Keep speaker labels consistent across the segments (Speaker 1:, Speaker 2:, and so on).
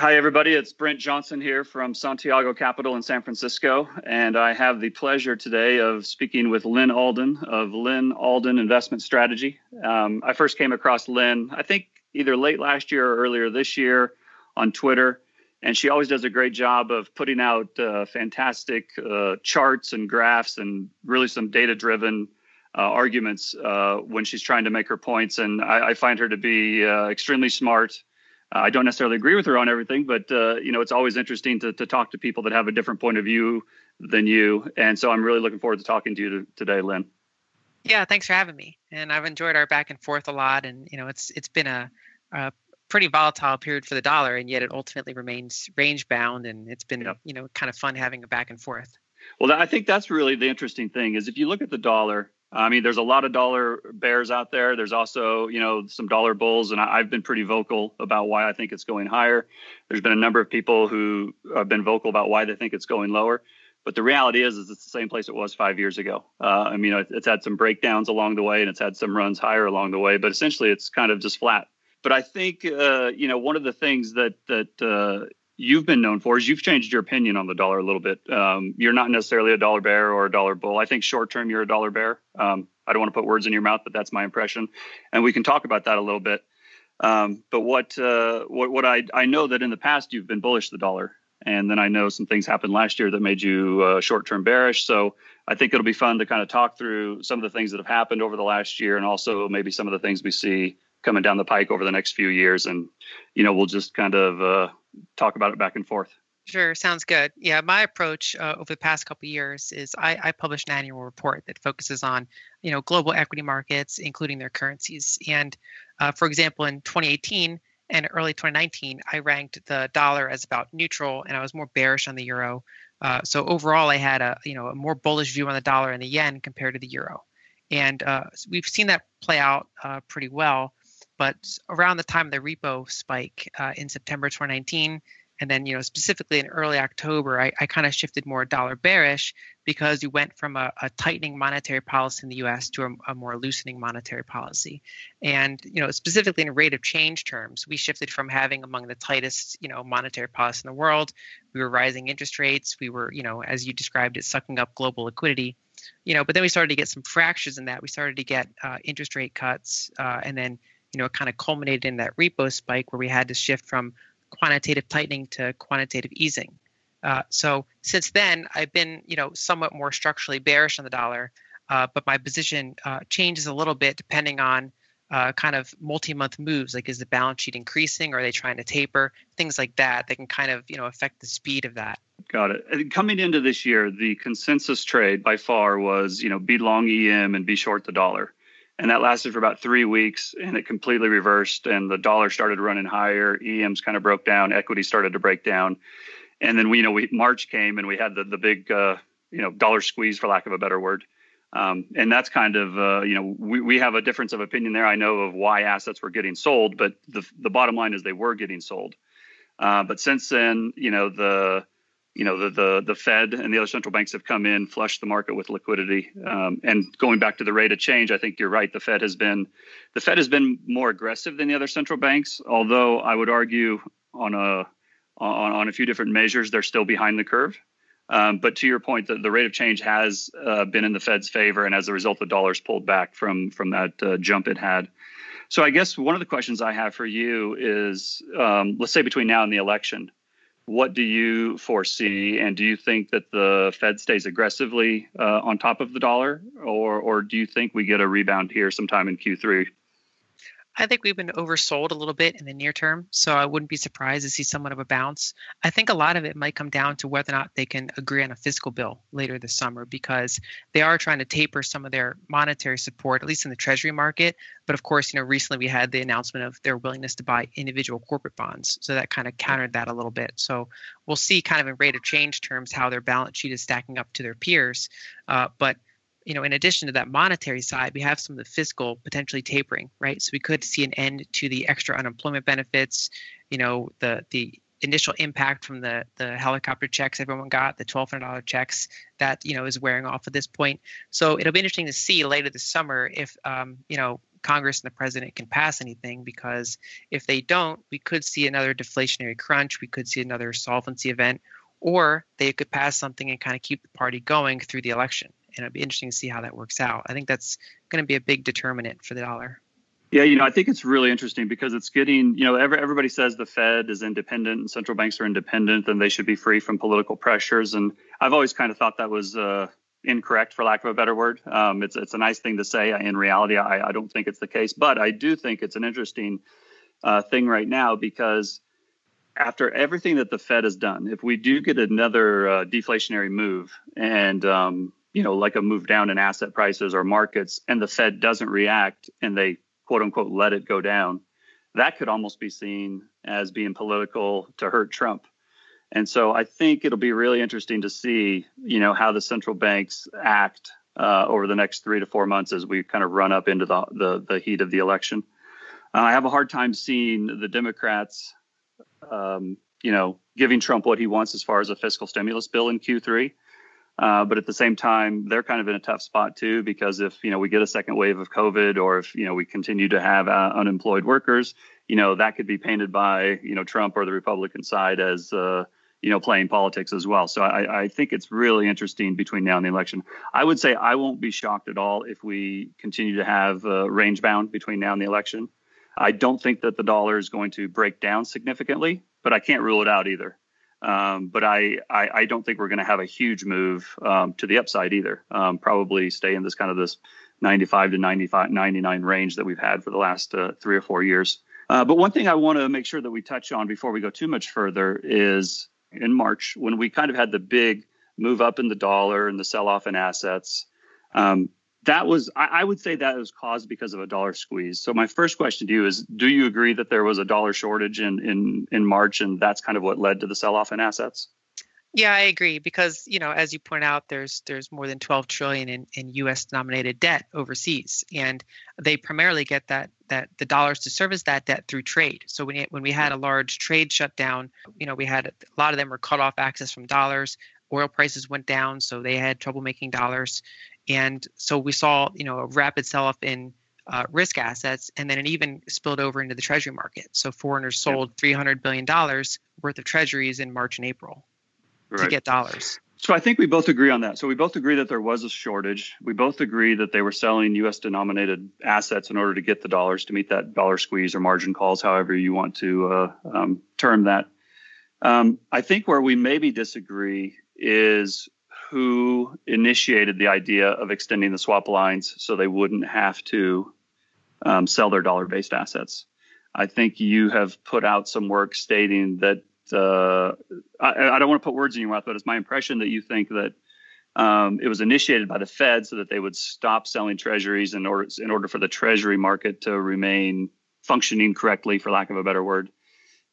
Speaker 1: Hi, everybody. It's Brent Johnson here from Santiago Capital in San Francisco. And I have the pleasure today of speaking with Lyn Alden of Lyn Alden Investment Strategy. Um, I first came across Lyn, I think either late last year or earlier this year on Twitter. And she always does a great job of putting out uh, fantastic uh, charts and graphs and really some data driven uh, arguments uh, when she's trying to make her points. And I, I find her to be uh, extremely smart I don't necessarily agree with her on everything, but uh, you know, it's always interesting to, to talk to people that have a different point of view than you. And so I'm really looking forward to talking to you today, Lyn.
Speaker 2: Yeah, thanks for having me. And I've enjoyed our back and forth a lot. And you know, it's it's been a, a pretty volatile period for the dollar, and yet it ultimately remains range bound. And it's been you know kind of fun having a back and forth.
Speaker 1: Well, I think that's really the interesting thing is if you look at the dollar, I mean, there's a lot of dollar bears out there. There's also, you know, some dollar bulls, and I've been pretty vocal about why I think it's going higher. There's been a number of people who have been vocal about why they think it's going lower. But the reality is, is it's the same place it was five years ago. Uh, I mean, it's had some breakdowns along the way, and it's had some runs higher along the way. But essentially, it's kind of just flat. But I think, uh, you know, one of the things that that uh, you've been known for is you've changed your opinion on the dollar a little bit. Um, you're not necessarily a dollar bear or a dollar bull. I think short term you're a dollar bear. Um, I don't want to put words in your mouth, but that's my impression, and we can talk about that a little bit. Um, but what uh, what what I I know that in the past you've been bullish the dollar, and then I know some things happened last year that made you uh, short term bearish. So I think it'll be fun to kind of talk through some of the things that have happened over the last year, and also maybe some of the things we see coming down the pike over the next few years, and you know we'll just kind of uh, talk about it back and forth.
Speaker 2: Sure, sounds good. Yeah, my approach uh, over the past couple years is I, I publish an annual report that focuses on, you know, global equity markets, including their currencies. And uh, for example, in 2018 and early 2019, I ranked the dollar as about neutral, and I was more bearish on the euro. Uh, so overall, I had a you know a more bullish view on the dollar and the yen compared to the euro. And uh, we've seen that play out uh, pretty well. But around the time of the repo spike uh, in September 2019, and then you know specifically in early October, I, I kind of shifted more dollar bearish because you went from a, a tightening monetary policy in the U.S. to a, a, more loosening monetary policy, and you know specifically in rate of change terms, we shifted from having among the tightest you know monetary policy in the world. We were rising interest rates. We were you know as you described it, sucking up global liquidity you know but then we started to get some fractures in that we started to get uh, interest rate cuts uh, and then you know, it kind of culminated in that repo spike where we had to shift from quantitative tightening to quantitative easing. Uh, so since then, I've been, you know, somewhat more structurally bearish on the dollar, uh, but my position uh, changes a little bit depending on uh, kind of multi-month moves. Like, is the balance sheet increasing? Or are they trying to taper? Things like that. They can kind of, you know, affect the speed of that.
Speaker 1: Got it. Coming into this year, the consensus trade by far was, you know, be long EM and be short the dollar and that lasted for about three weeks and it completely reversed and the dollar started running higher. EMs kind of broke down equity started to break down. And then we you know we march came and we had the the big uh, you know dollar squeeze for lack of a better word. Um, and that's kind of uh, you know we, we have a difference of opinion there. I know of why assets were getting sold but the, the bottom line is they were getting sold. Uh, but since then you know the you know the, the the Fed and the other central banks have come in, flushed the market with liquidity. Um, and going back to the rate of change, I think you're right. The Fed has been the Fed has been more aggressive than the other central banks. Although I would argue on a on, on a few different measures, they're still behind the curve. Um, but to your point, the, the rate of change has uh, been in the Fed's favor, and as a result, the dollar's pulled back from from that uh, jump it had. So I guess one of the questions I have for you is, um, let's say between now and the election, what do you foresee, and do you think that the Fed stays aggressively uh, on top of the dollar, or or do you think we get a rebound here sometime in Q3?
Speaker 2: I think we've been oversold a little bit in the near term, so I wouldn't be surprised to see somewhat of a bounce. I think a lot of it might come down to whether or not they can agree on a fiscal bill later this summer because they are trying to taper some of their monetary support, at least in the treasury market. But of course, you know, recently we had the announcement of their willingness to buy individual corporate bonds, so that kind of countered that a little bit. So we'll see kind of in rate of change terms how their balance sheet is stacking up to their peers. Uh, but you know, in addition to that monetary side, we have some of the fiscal potentially tapering, right? So we could see an end to the extra unemployment benefits, you know, the the initial impact from the the helicopter checks everyone got, the twelve hundred dollar checks that you know is wearing off at this point. So it'll be interesting to see later this summer if um, you know Congress and the president can pass anything because if they don't, we could see another deflationary crunch. We could see another solvency event, or they could pass something and kind of keep the party going through the election. And it'd be interesting to see how that works out. I think that's going to be a big determinant for the dollar.
Speaker 1: Yeah, you know, I think it's really interesting because it's getting, you know, every, everybody says the Fed is independent and central banks are independent and they should be free from political pressures. And I've always kind of thought that was uh, incorrect, for lack of a better word. Um, it's it's a nice thing to say. In reality, I, I don't think it's the case, but I do think it's an interesting uh, thing right now because after everything that the Fed has done, if we do get another uh, deflationary move and um, you know, like a move down in asset prices or markets, and the Fed doesn't react and they quote unquote let it go down, that could almost be seen as being political to hurt Trump. And so I think it'll be really interesting to see, you know, how the central banks act uh, over the next three to four months as we kind of run up into the the, the heat of the election. Uh, I have a hard time seeing the Democrats, um, you know, giving Trump what he wants as far as a fiscal stimulus bill in Q3. Uh, but at the same time, they're kind of in a tough spot too because if you know we get a second wave of COVID, or if you know we continue to have uh, unemployed workers, you know that could be painted by you know Trump or the Republican side as uh, you know playing politics as well. So I, I think it's really interesting between now and the election. I would say I won't be shocked at all if we continue to have uh, range bound between now and the election. I don't think that the dollar is going to break down significantly, but I can't rule it out either. Um, but I, I, I, don't think we're going to have a huge move um, to the upside either. Um, probably stay in this kind of this 95 to 95, 99 range that we've had for the last uh, three or four years. Uh, but one thing I want to make sure that we touch on before we go too much further is in March when we kind of had the big move up in the dollar and the sell off in assets. Um, that was I, I, would say that was caused because of a dollar squeeze. So my first question to you is do you agree that there was a dollar shortage in in in March and that's kind of what led to the sell off in assets?
Speaker 2: Yeah, I agree because you know as you point out there's there's more than 12 trillion in, in US denominated debt overseas and they primarily get that that the dollars to service that debt through trade. So when when we had a large trade shutdown, you know, we had a lot of them were cut off access from dollars oil prices went down, so they had trouble making dollars. And so we saw, you know, a rapid sell-off in uh, risk assets, and then it even spilled over into the treasury market. So foreigners sold 300 billion dollars worth of treasuries in March and April right. to get dollars.
Speaker 1: So I think we both agree on that. So we both agree that there was a shortage. We both agree that they were selling U.S. denominated assets in order to get the dollars to meet that dollar squeeze or margin calls, however you want to uh, um, term that. Um, I think where we maybe disagree is who initiated the idea of extending the swap lines so they wouldn't have to um, sell their dollar based assets. I think you have put out some work stating that uh, I, I, don't want to put words in your mouth, but it's my impression that you think that um, it was initiated by the Fed so that they would stop selling treasuries in order in order for the treasury market to remain functioning correctly, for lack of a better word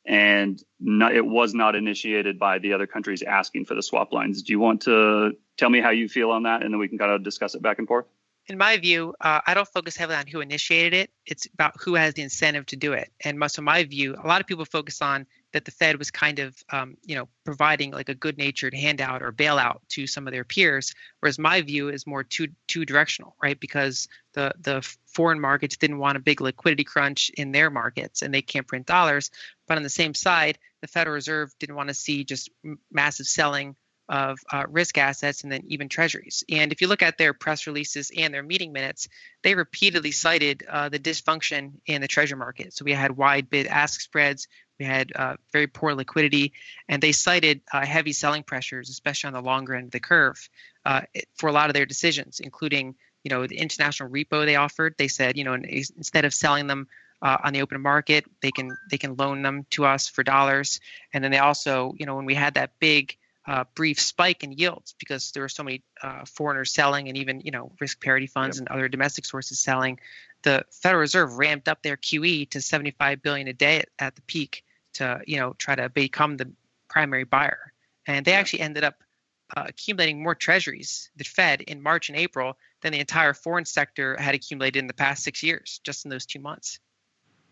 Speaker 1: and not, it was not initiated by the other countries asking for the swap lines. Do you want to tell me how you feel on that, and then we can kind of discuss it back and forth?
Speaker 2: In my view, uh, I don't focus heavily on who initiated it. It's about who has the incentive to do it. And most of my view, a lot of people focus on that the Fed was kind of, um, you know, providing like a good-natured handout or bailout to some of their peers, whereas my view is more two two-directional, right? Because the the foreign markets didn't want a big liquidity crunch in their markets, and they can't print dollars. But on the same side, the Federal Reserve didn't want to see just massive selling of uh, risk assets and then even treasuries. And if you look at their press releases and their meeting minutes, they repeatedly cited uh, the dysfunction in the treasury market. So we had wide bid ask spreads, we had uh, very poor liquidity, and they cited uh, heavy selling pressures, especially on the longer end of the curve, uh, for a lot of their decisions, including you know the international repo they offered. They said you know instead of selling them uh, on the open market, they can they can loan them to us for dollars. And then they also, you know, when we had that big uh, brief spike in yields because there were so many uh, foreigners selling and even you know risk parity funds yep. and other domestic sources selling, the Federal Reserve ramped up their QE to 75 billion a day at, at the peak to you know try to become the primary buyer. And they actually ended up uh, accumulating more treasuries, the Fed, in March and April than the entire foreign sector had accumulated in the past six years, just in those two months.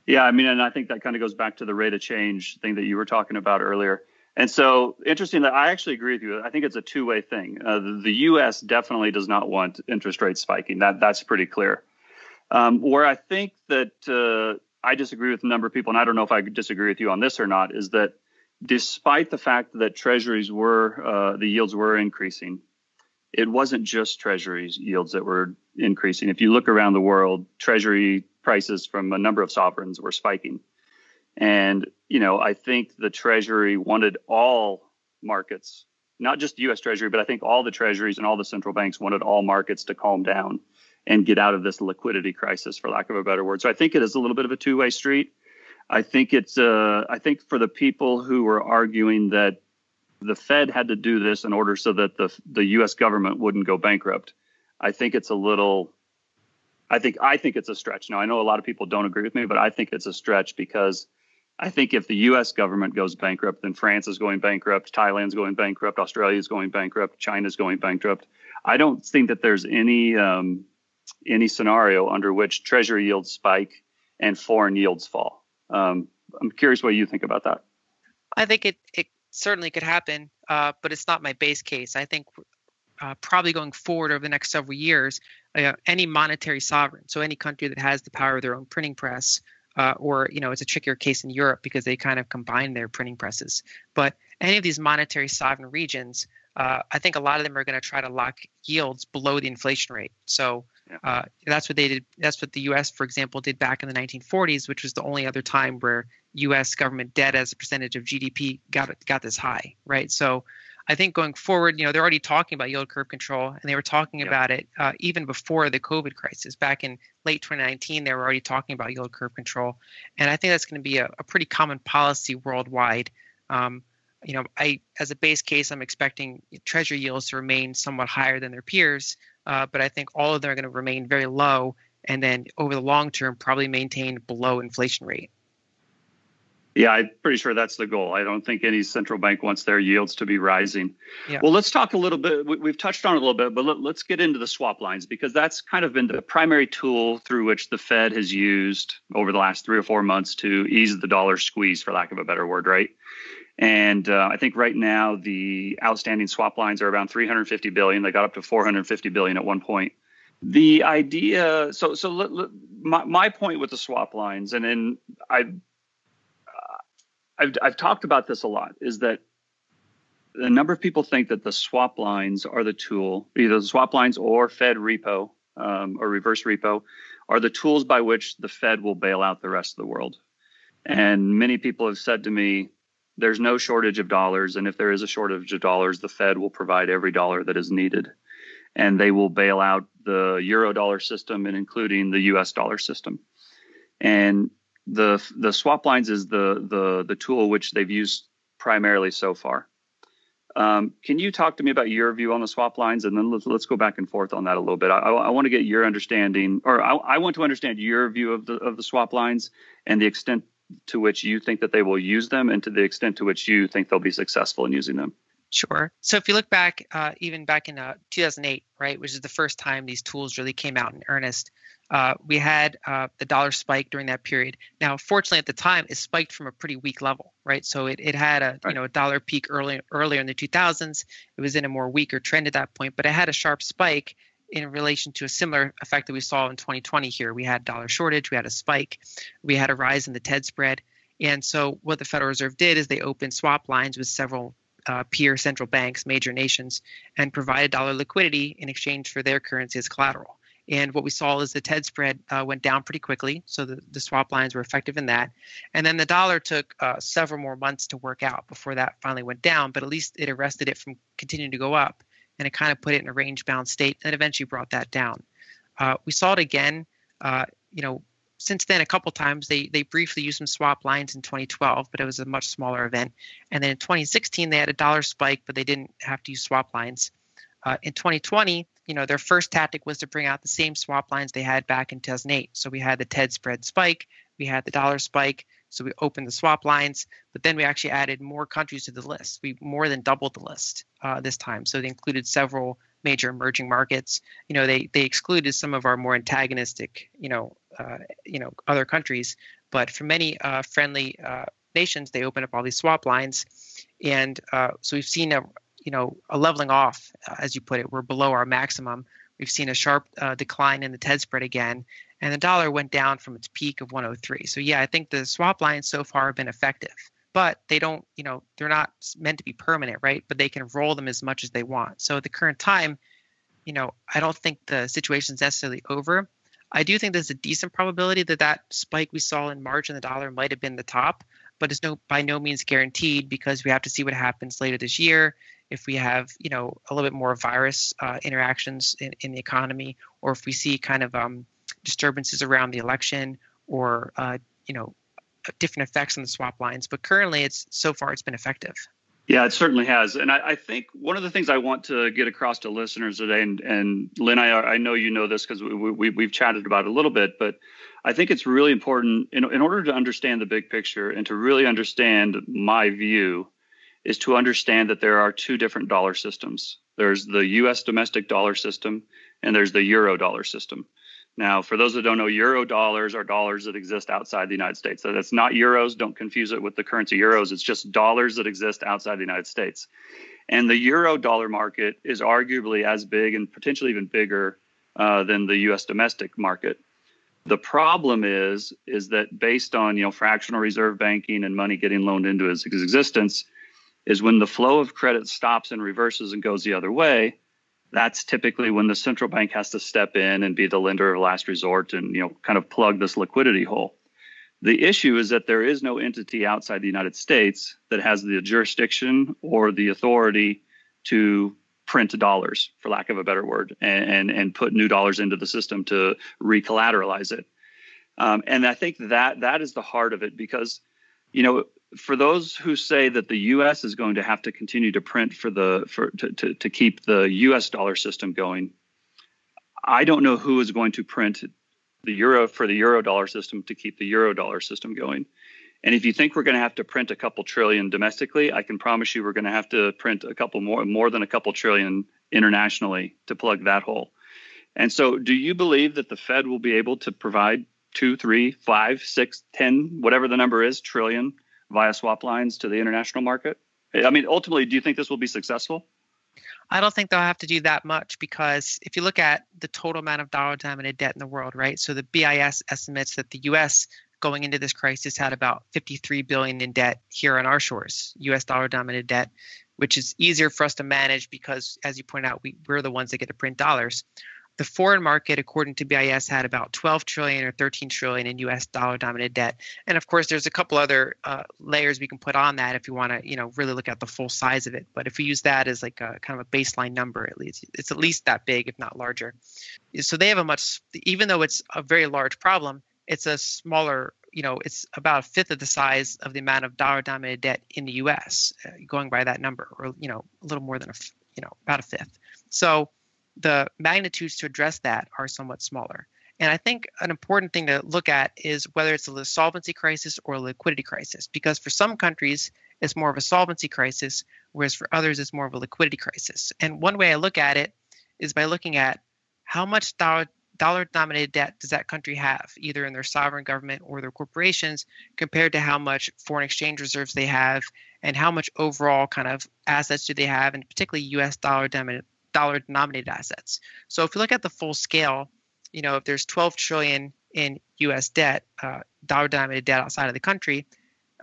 Speaker 1: Yeah, I mean, and I think that kind of goes back to the rate of change thing that you were talking about earlier. And so, interesting that I actually agree with you. I think it's a two-way thing. Uh, the, the, U.S. definitely does not want interest rates spiking. That that's pretty clear. Um, where I think that uh, I disagree with a number of people, and I don't know if I disagree with you on this or not, is that despite the fact that treasuries were, uh, the yields were increasing, it wasn't just treasuries yields that were increasing. If you look around the world, treasury prices from a number of sovereigns were spiking. And, you know, I think the treasury wanted all markets, not just US treasury, but I think all the treasuries and all the central banks wanted all markets to calm down and get out of this liquidity crisis, for lack of a better word. So I think it is a little bit of a two way street. I think it's uh, I think for the people who were arguing that the Fed had to do this in order so that the the U.S. government wouldn't go bankrupt. I think it's a little. I think I think it's a stretch. Now I know a lot of people don't agree with me, but I think it's a stretch because I think if the U.S. government goes bankrupt, then France is going bankrupt, Thailand's going bankrupt, Australia's going bankrupt, China's going bankrupt. I don't think that there's any um, any scenario under which Treasury yields spike and foreign yields fall. Um, I'm curious what you think about that.
Speaker 2: I think it it certainly could happen, uh, but it's not my base case. I think uh, probably going forward over the next several years, uh, any monetary sovereign, so any country that has the power of their own printing press, uh, or you know, it's a trickier case in Europe because they kind of combine their printing presses. But any of these monetary sovereign regions, uh, I think a lot of them are going to try to lock yields below the inflation rate. So uh, that's what they did. That's what the U.S., for example, did back in the 1940s, which was the only other time where U.S. government debt as a percentage of GDP got got this high, right? So, I think going forward, you know, they're already talking about yield curve control, and they were talking yeah. about it uh, even before the COVID crisis. Back in late 2019, they were already talking about yield curve control, and I think that's going to be a, a, pretty common policy worldwide. Um, you know, I as a base case, I'm expecting treasury yields to remain somewhat higher than their peers, uh, but I think all of them are going to remain very low, and then over the long term, probably maintain below inflation rate.
Speaker 1: Yeah, I'm pretty sure that's the goal. I don't think any central bank wants their yields to be rising. Yeah. Well, let's talk a little bit. We've touched on it a little bit, but let, us get into the swap lines because that's kind of been the primary tool through which the Fed has used over the last three or four months to ease the dollar squeeze, for lack of a better word, right? And uh, I think right now the outstanding swap lines are around 350 billion. They got up to 450 billion at one point. The idea, so so my my point with the swap lines, and then I've, uh, I've I've talked about this a lot, is that a number of people think that the swap lines are the tool, either the swap lines or Fed repo um, or reverse repo, are the tools by which the Fed will bail out the rest of the world. And many people have said to me, there's no shortage of dollars. And if there is a shortage of dollars, the Fed will provide every dollar that is needed. And they will bail out the euro dollar system and including the US dollar system. And the the swap lines is the the the tool which they've used primarily so far. Um, can you talk to me about your view on the swap lines, and then let's, let's go back and forth on that a little bit. I, I, want to get your understanding, or I, I, want to understand your view of the of the swap lines and the extent to which you think that they will use them and to the extent to which you think they'll be successful in using them.
Speaker 2: Sure. So if you look back, uh, even back in uh, 2008, right, which is the first time these tools really came out in earnest, uh, we had uh, the dollar spike during that period. Now, fortunately, at the time, it spiked from a pretty weak level, right? So it, it had a right. you know a dollar peak early earlier in the 2000s. It was in a more weaker trend at that point, but it had a sharp spike in relation to a similar effect that we saw in 2020 here. We had dollar shortage, we had a spike, we had a rise in the TED spread. And so what the Federal Reserve did is they opened swap lines with several uh, peer central banks, major nations, and provided dollar liquidity in exchange for their currency as collateral. And what we saw is the TED spread uh, went down pretty quickly. So the, the swap lines were effective in that. And then the dollar took uh, several more months to work out before that finally went down, but at least it arrested it from continuing to go up and it kind of put it in a range bound state and eventually brought that down. Uh, we saw it again, uh, you know, since then a couple times. They they briefly used some swap lines in 2012, but it was a much smaller event. And then in 2016 they had a dollar spike, but they didn't have to use swap lines. Uh, in 2020, you know, their first tactic was to bring out the same swap lines they had back in 2008. So we had the TED spread spike, we had the dollar spike, so we opened the swap lines, but then we actually added more countries to the list. We more than doubled the list uh, this time. So they included several major emerging markets. You know, they they excluded some of our more antagonistic, you know, uh, you know, other countries. But for many uh, friendly uh, nations, they opened up all these swap lines, and uh, so we've seen a you know a leveling off, uh, as you put it. We're below our maximum. We've seen a sharp decline in the TED spread again, and the dollar went down from its peak of 103. So yeah, I think the swap lines so far have been effective, but they don't, you know, they're not meant to be permanent, right? But they can roll them as much as they want. So at the current time, you know, I don't think the situation is necessarily over. I do think there's a decent probability that that spike we saw in March in the dollar might have been the top, but it's no by no means guaranteed because we have to see what happens later this year if we have you know a little bit more virus uh, interactions in, in the economy or if we see kind of um, disturbances around the election or uh, you know different effects on the swap lines but currently it's so far it's been effective
Speaker 1: yeah, it certainly has, and I, I, think one of the things I want to get across to listeners today, and, and Lyn, I, I know you know this because we, we, we've chatted about it a little bit, but I think it's really important in, in order to understand the big picture and to really understand my view, is to understand that there are two different dollar systems. There's the U.S. domestic dollar system, and there's the euro dollar system. Now, for those that don't know, euro dollars are dollars that exist outside the United States. So that's not euros. Don't confuse it with the currency euros. It's just dollars that exist outside the United States. And the euro dollar market is arguably as big and potentially even bigger uh, than the U.S. domestic market. The problem is, is that based on you know fractional reserve banking and money getting loaned into its existence, is when the flow of credit stops and reverses and goes the other way that's typically when the central bank has to step in and be the lender of last resort and you know kind of plug this liquidity hole. The issue is that there is no entity outside the United States that has the jurisdiction or the authority to print dollars, for lack of a better word, and and, and put new dollars into the system to recollateralize it. Um, and I think that that is the heart of it because, you know, for those who say that the U.S. is going to have to continue to print for the for to, to, to keep the U.S. dollar system going, I don't know who is going to print the euro for the euro dollar system to keep the euro dollar system going. And if you think we're going to have to print a couple trillion domestically, I can promise you we're going to have to print a couple more, more than a couple trillion internationally to plug that hole. And so, do you believe that the Fed will be able to provide two, three, five, six, ten, whatever the number is, trillion via swap lines to the international market? I mean, ultimately, do you think this will be successful?
Speaker 2: I don't think they'll have to do that much because if you look at the total amount of dollar denominated debt in the world, right? So the BIS estimates that the US going into this crisis had about 53 billion in debt here on our shores, US dollar denominated debt, which is easier for us to manage because as you point out, we, we're the ones that get to print dollars the foreign market, according to BIS, had about 12 trillion or 13 trillion in U.S. dollar-denominated debt. And of course, there's a couple other uh, layers we can put on that if you want to, you know, really look at the full size of it. But if we use that as like a kind of a baseline number, at least it's at least that big, if not larger. So they have a much, even though it's a very large problem, it's a smaller. You know, it's about a fifth of the size of the amount of dollar dominated debt in the U.S. Uh, going by that number, or you know, a little more than a, you know, about a fifth. So the magnitudes to address that are somewhat smaller. And I think an important thing to look at is whether it's a solvency crisis or a liquidity crisis, because for some countries, it's more of a solvency crisis, whereas for others, it's more of a liquidity crisis. And one way I look at it is by looking at how much dollar, dollar denominated debt does that country have, either in their sovereign government or their corporations, compared to how much foreign exchange reserves they have and how much overall kind of assets do they have, and particularly US dollar denominated dollar denominated assets. So if you look at the full scale, you know, if there's 12 trillion in U.S. debt, uh, dollar denominated debt outside of the country,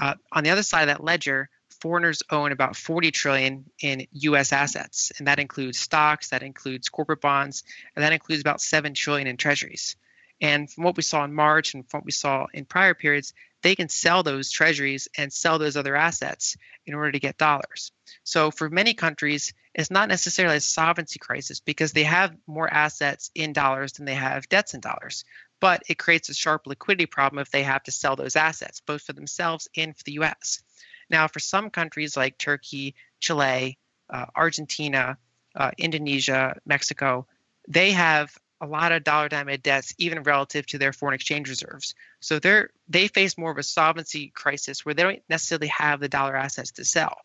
Speaker 2: uh, on the other side of that ledger, foreigners own about 40 trillion in U.S. assets, and that includes stocks, that includes corporate bonds, and that includes about 7 trillion in treasuries. And from what we saw in March and from what we saw in prior periods, they can sell those treasuries and sell those other assets in order to get dollars. So for many countries, it's not necessarily a sovereignty crisis because they have more assets in dollars than they have debts in dollars. But it creates a sharp liquidity problem if they have to sell those assets, both for themselves and for the US. Now, for some countries like Turkey, Chile, uh, Argentina, uh, Indonesia, Mexico, they have a lot of dollar denominated debts, even relative to their foreign exchange reserves. So they're they face more of a solvency crisis where they don't necessarily have the dollar assets to sell,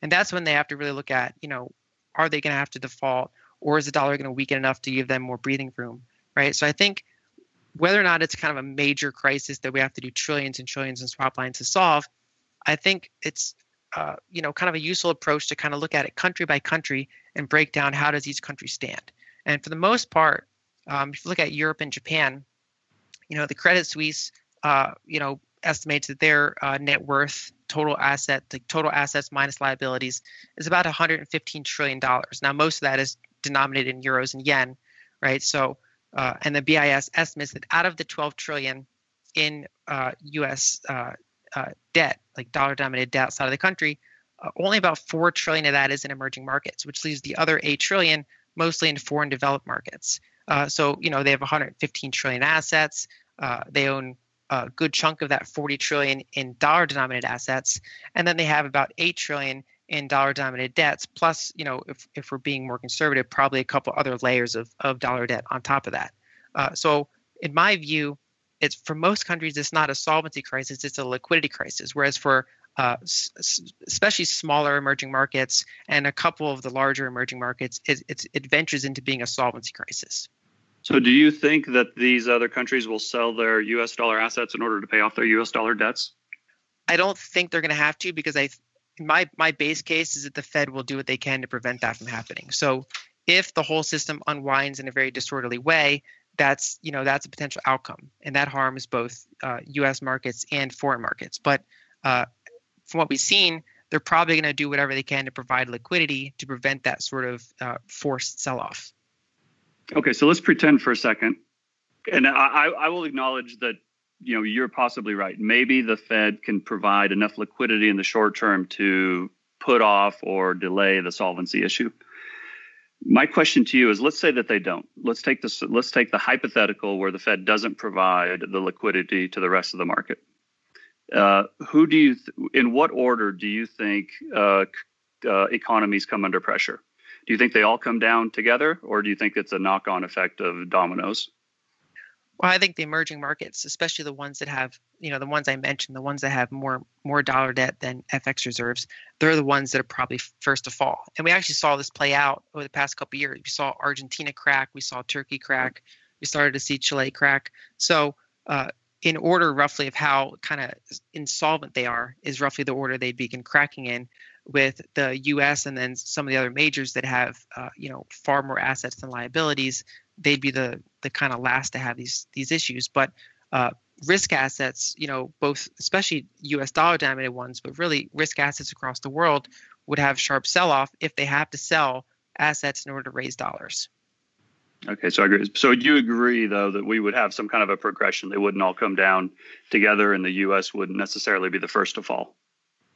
Speaker 2: and that's when they have to really look at, you know, are they going to have to default, or is the dollar going to weaken enough to give them more breathing room, right? So I think whether or not it's kind of a major crisis that we have to do trillions and trillions in swap lines to solve, I think it's uh, you know kind of a useful approach to kind of look at it country by country and break down how does each country stand. And for the most part, um, if you look at Europe and Japan, You know, the Credit Suisse, uh, you know, estimates that their uh, net worth, total asset, the total assets minus liabilities, is about 115 trillion dollars. Now, most of that is denominated in euros and yen, right? So, uh, and the BIS estimates that out of the 12 trillion in U.S. Uh, uh, uh, debt, like dollar-denominated debt outside of the country, only about four trillion of that is in emerging markets, which leaves the other eight trillion mostly in foreign developed markets. so, you know, they have 115 trillion assets. they own a good chunk of that 40 trillion in dollar denominated assets and then they have about 8 trillion in dollar denominated debts plus you know if, if we're being more conservative probably a couple other layers of, of dollar debt on top of that. Uh, so in my view it's for most countries it's not a solvency crisis it's a liquidity crisis whereas for uh, especially smaller emerging markets and a couple of the larger emerging markets it, it ventures into being a solvency crisis
Speaker 1: so, do you think that these other countries will sell their U.S. dollar assets in order to pay off their U.S. dollar debts?
Speaker 2: I don't think they're going to have to because I, my my base case is that the Fed will do what they can to prevent that from happening. So, if the whole system unwinds in a very disorderly way, that's you know that's a potential outcome, and that harms both uh, U.S. markets and foreign markets. But uh, from what we've seen, they're probably going to do whatever they can to provide liquidity to prevent that sort of uh, forced sell-off.
Speaker 1: Okay, so let's pretend for a second, and I, I will acknowledge that you know you're possibly right. Maybe the Fed can provide enough liquidity in the short term to put off or delay the solvency issue. My question to you is: Let's say that they don't. Let's take this. Let's take the hypothetical where the Fed doesn't provide the liquidity to the rest of the market. Uh, who do you? Th- in what order do you think uh, uh, economies come under pressure? Do you think they all come down together, or do you think it's a knock-on effect of dominoes?
Speaker 2: Well, I think the emerging markets, especially the ones that have, you know, the ones I mentioned, the ones that have more more dollar debt than FX reserves, they're the ones that are probably first to fall. And we actually saw this play out over the past couple of years. We saw Argentina crack, we saw Turkey crack, we started to see Chile crack. So, uh, in order roughly of how kind of insolvent they are, is roughly the order they'd begin cracking in with the U.S. and then some of the other majors that have uh, you know far more assets than liabilities, they'd be the the kind of last to have these these issues. But uh, risk assets, you know, both especially U.S. dollar denominated ones, but really risk assets across the world would have sharp sell off if they have to sell assets in order to raise dollars.
Speaker 1: Okay, so I agree. So you agree though that we would have some kind of a progression? They wouldn't all come down together, and the U.S. wouldn't necessarily be the first to fall.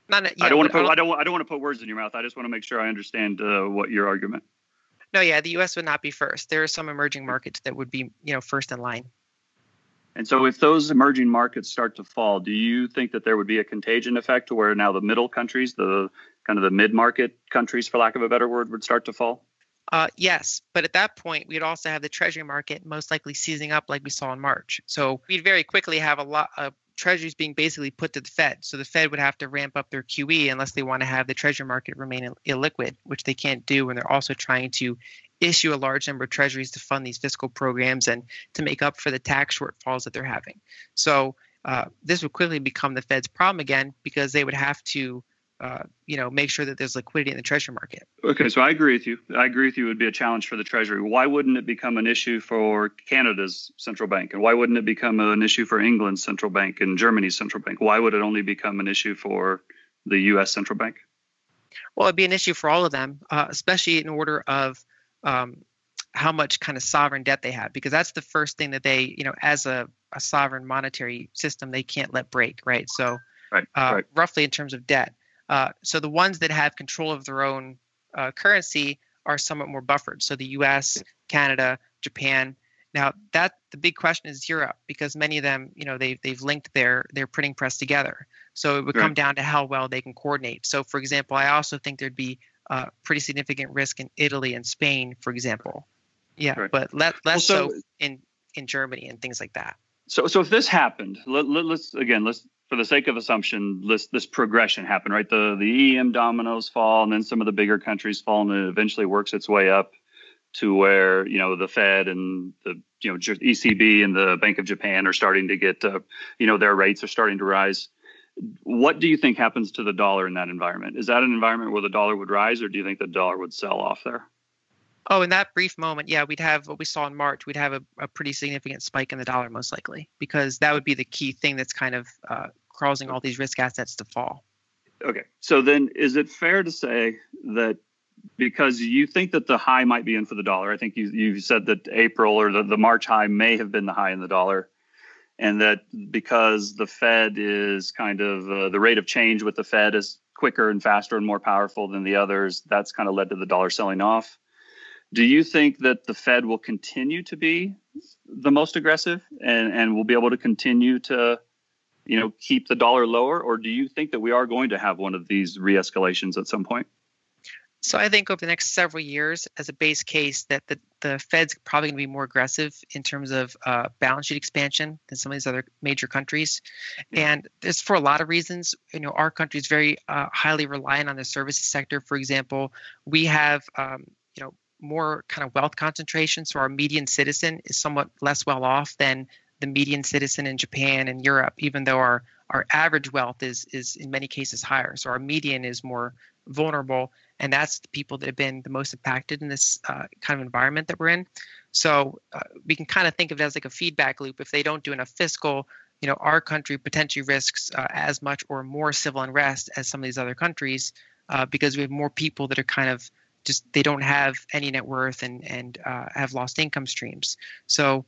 Speaker 1: Not, yeah, I don't want to put. I don't. I don't want to put words in your mouth. I just want to make sure I understand uh, what your argument.
Speaker 2: No, yeah, the U.S. would not be first. There are some emerging markets that would be, you know, first in line.
Speaker 1: And so, if those emerging markets start to fall, do you think that there would be a contagion effect to where now the middle countries, the kind of the mid-market countries, for lack of a better word, would start to fall?
Speaker 2: Uh, yes, but at that point, we'd also have the treasury market most likely seizing up like we saw in March. So we'd very quickly have a lot, of treasuries being basically put to the Fed. So the Fed would have to ramp up their QE unless they want to have the treasury market remain illiquid, which they can't do when they're also trying to issue a large number of treasuries to fund these fiscal programs and to make up for the tax shortfalls that they're having. So uh, this would quickly become the Fed's problem again because they would have to uh, you know, make sure that there's liquidity in the treasury market.
Speaker 1: Okay, so I agree with you. I agree with you. It would be a challenge for the treasury. Why wouldn't it become an issue for Canada's central bank, and why wouldn't it become an issue for England's central bank and Germany's central bank? Why would it only become an issue for the U.S. central bank?
Speaker 2: Well, it'd be an issue for all of them, uh, especially in order of um, how much kind of sovereign debt they have, because that's the first thing that they, you know, as a, a sovereign monetary system, they can't let break, right? So,
Speaker 1: right,
Speaker 2: uh,
Speaker 1: right.
Speaker 2: roughly in terms of debt. Uh, so the ones that have control of their own uh, currency are somewhat more buffered. So the U.S., Canada, Japan. Now that the big question is Europe because many of them, you know, they've they've linked their their printing press together. So it would right. come down to how well they can coordinate. So for example, I also think there'd be uh, pretty significant risk in Italy and Spain, for example. Yeah, right. but let, less well, so, so in in Germany and things like that.
Speaker 1: So so if this happened, let, let, let's again let's for the sake of assumption, this this progression happened, right? The the EM dominoes fall, and then some of the bigger countries fall, and it eventually works its way up to where you know the Fed and the you know ECB and the Bank of Japan are starting to get uh, you know their rates are starting to rise. What do you think happens to the dollar in that environment? Is that an environment where the dollar would rise, or do you think the dollar would sell off there?
Speaker 2: Oh, in that brief moment, yeah, we'd have what we saw in March. We'd have a, a pretty significant spike in the dollar, most likely, because that would be the key thing that's kind of uh, causing all these risk assets to fall.
Speaker 1: Okay, so then is it fair to say that because you think that the high might be in for the dollar? I think you you said that April or the, the March high may have been the high in the dollar, and that because the Fed is kind of uh, the rate of change with the Fed is quicker and faster and more powerful than the others, that's kind of led to the dollar selling off. Do you think that the Fed will continue to be the most aggressive and, and will be able to continue to, you know, keep the dollar lower? Or do you think that we are going to have one of these re-escalations at some point?
Speaker 2: So I think over the next several years, as a base case, that the, the Fed's probably going to be more aggressive in terms of uh, balance sheet expansion than some of these other major countries, and it's for a lot of reasons. You know, our country is very uh, highly reliant on the services sector. For example, we have um, you know more kind of wealth concentration. So our median citizen is somewhat less well off than the median citizen in Japan and Europe, even though our our average wealth is is in many cases higher. So our median is more vulnerable, and that's the people that have been the most impacted in this uh, kind of environment that we're in. So uh, we can kind of think of it as like a feedback loop. If they don't do enough fiscal, you know, our country potentially risks uh, as much or more civil unrest as some of these other countries uh, because we have more people that are kind of just they don't have any net worth and and uh, have lost income streams. So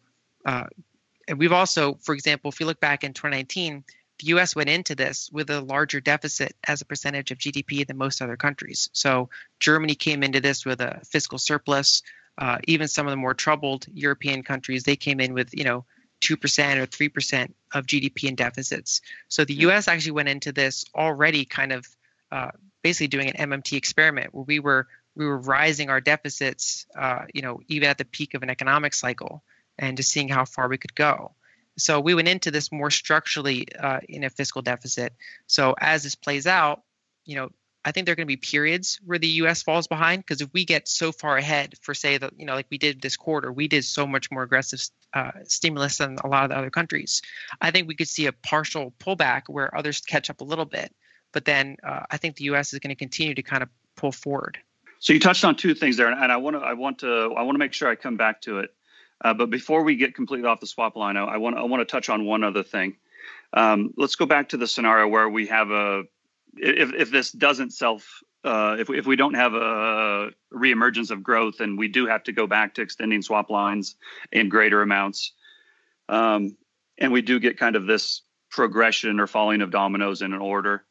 Speaker 2: uh, we've also, for example, if you look back in 2019, the U.S. went into this with a larger deficit as a percentage of GDP than most other countries. So Germany came into this with a fiscal surplus. Uh, even some of the more troubled European countries, they came in with you know two percent or three percent of GDP in deficits. So the U.S. actually went into this already kind of uh, basically doing an MMT experiment where we were we were rising our deficits, uh, you know, even at the peak of an economic cycle, and just seeing how far we could go. So we went into this more structurally uh, in a fiscal deficit. So as this plays out, you know, I think there are going to be periods where the U.S. falls behind because if we get so far ahead, for say that you know, like we did this quarter, we did so much more aggressive uh, stimulus than a lot of the other countries. I think we could see a partial pullback where others catch up a little bit, but then uh, I think the U.S. is going to continue to kind of pull forward.
Speaker 1: So you touched on two things there, and I want to I want to I want to make sure I come back to it. Uh, but before we get completely off the swap line, I, want I want to touch on one other thing. Um, let's go back to the scenario where we have a if if this doesn't self uh, if we, if we don't have a reemergence of growth and we do have to go back to extending swap lines in greater amounts, um, and we do get kind of this progression or falling of dominoes in an order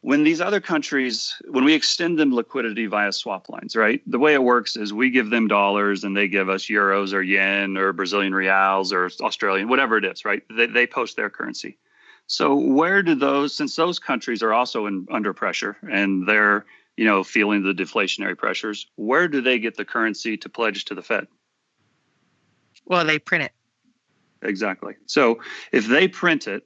Speaker 1: when these other countries when we extend them liquidity via swap lines right? The way it works is we give them dollars and they give us euros or yen or brazilian reals or australian whatever it is right? They, they post their currency. So where do those since those countries are also in, under pressure and they're you know feeling the deflationary pressures where do they get the currency to pledge to the fed?
Speaker 2: Well they print it.
Speaker 1: Exactly. So if they print it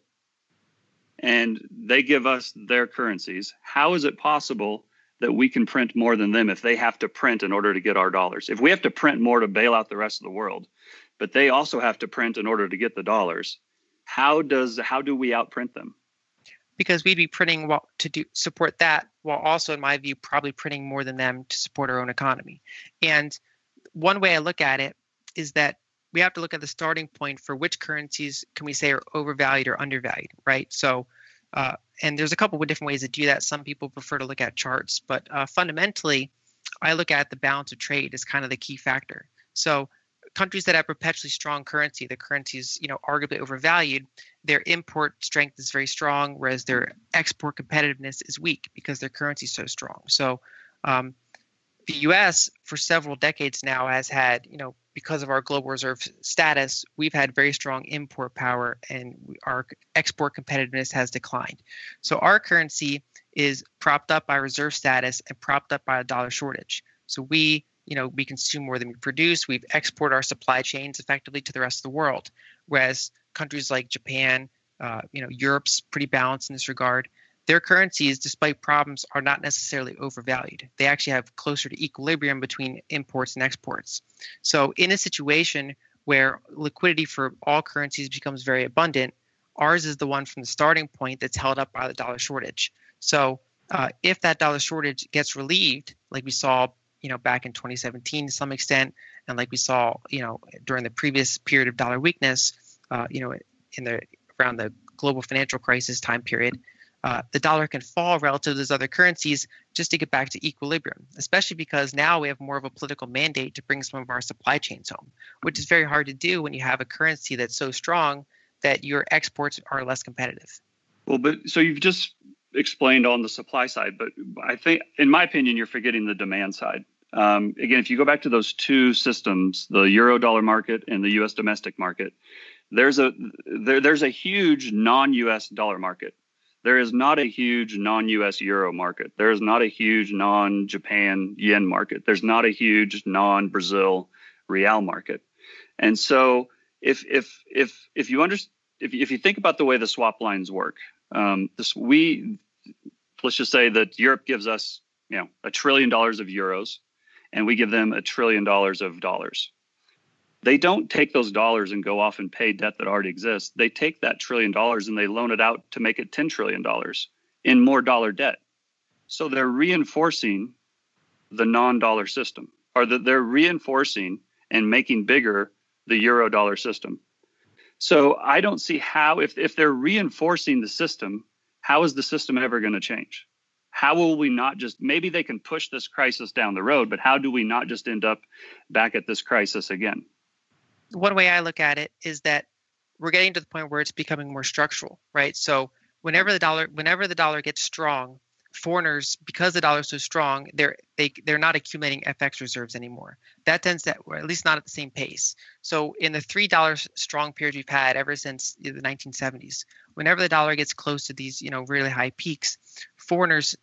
Speaker 1: and they give us their currencies, how is it possible that we can print more than them if they have to print in order to get our dollars? If we have to print more to bail out the rest of the world, but they also have to print in order to get the dollars, how does how do we outprint them?
Speaker 2: Because we'd be printing to do support that while also, in my view, probably printing more than them to support our own economy. And one way I look at it is that we have to look at the starting point for which currencies can we say are overvalued or undervalued, right? So, uh, and there's a couple of different ways to do that. Some people prefer to look at charts, but uh, fundamentally, I look at the balance of trade as kind of the key factor. So, countries that have perpetually strong currency, the currency is you know arguably overvalued. Their import strength is very strong, whereas their export competitiveness is weak because their currency is so strong. So, um, the U.S. for several decades now has had you know because of our global reserve status, we've had very strong import power and our export competitiveness has declined. So our currency is propped up by reserve status and propped up by a dollar shortage. So we, you know, we consume more than we produce. We've exported our supply chains effectively to the rest of the world, whereas countries like Japan, uh, you know, Europe's pretty balanced in this regard their currencies, despite problems, are not necessarily overvalued. They actually have closer to equilibrium between imports and exports. So, in a situation where liquidity for all currencies becomes very abundant, ours is the one from the starting point that's held up by the dollar shortage. So, uh, if that dollar shortage gets relieved, like we saw you know, back in 2017 to some extent, and like we saw, you know, during the previous period of dollar weakness, uh, you know, in the around the global financial crisis time period, uh, the dollar can fall relative to those other currencies just to get back to equilibrium, especially because now we have more of a political mandate to bring some of our supply chains home, which is very hard to do when you have a currency that's so strong that your exports are less competitive.
Speaker 1: Well, but so you've just explained on the supply side, but I think, in my opinion, you're forgetting the demand side. Um, again, if you go back to those two systems, the euro dollar market and the U.S. domestic market, there's a there, there's a huge non-U.S. dollar market. There is not a huge non-U.S. euro market. There is not a huge non-Japan yen market. There's not a huge non-Brazil real market. And so, if if if if you understand if, if you think about the way the swap lines work, um, this we let's just say that Europe gives us you know a trillion dollars of euros, and we give them a trillion dollars of dollars. They don't take those dollars and go off and pay debt that already exists. They take that trillion dollars and they loan it out to make it ten trillion dollars in more dollar debt. So they're reinforcing the non-dollar system, or that they're reinforcing and making bigger the euro dollar system. So I don't see how, if, if they're reinforcing the system, how is the system ever going to change? How will we not just, maybe they can push this crisis down the road, but how do we not just end up back at this crisis again?
Speaker 2: One way I look at it is that we're getting to the point where it's becoming more structural, right? So whenever the dollar, whenever the dollar gets strong, foreigners, because the dollar is so strong, they're they they're not accumulating FX reserves anymore. That tends to, or at least not at the same pace. So in the three dollar strong period we've had ever since the 1970s, whenever the dollar gets close to these you know really high peaks, foreigners,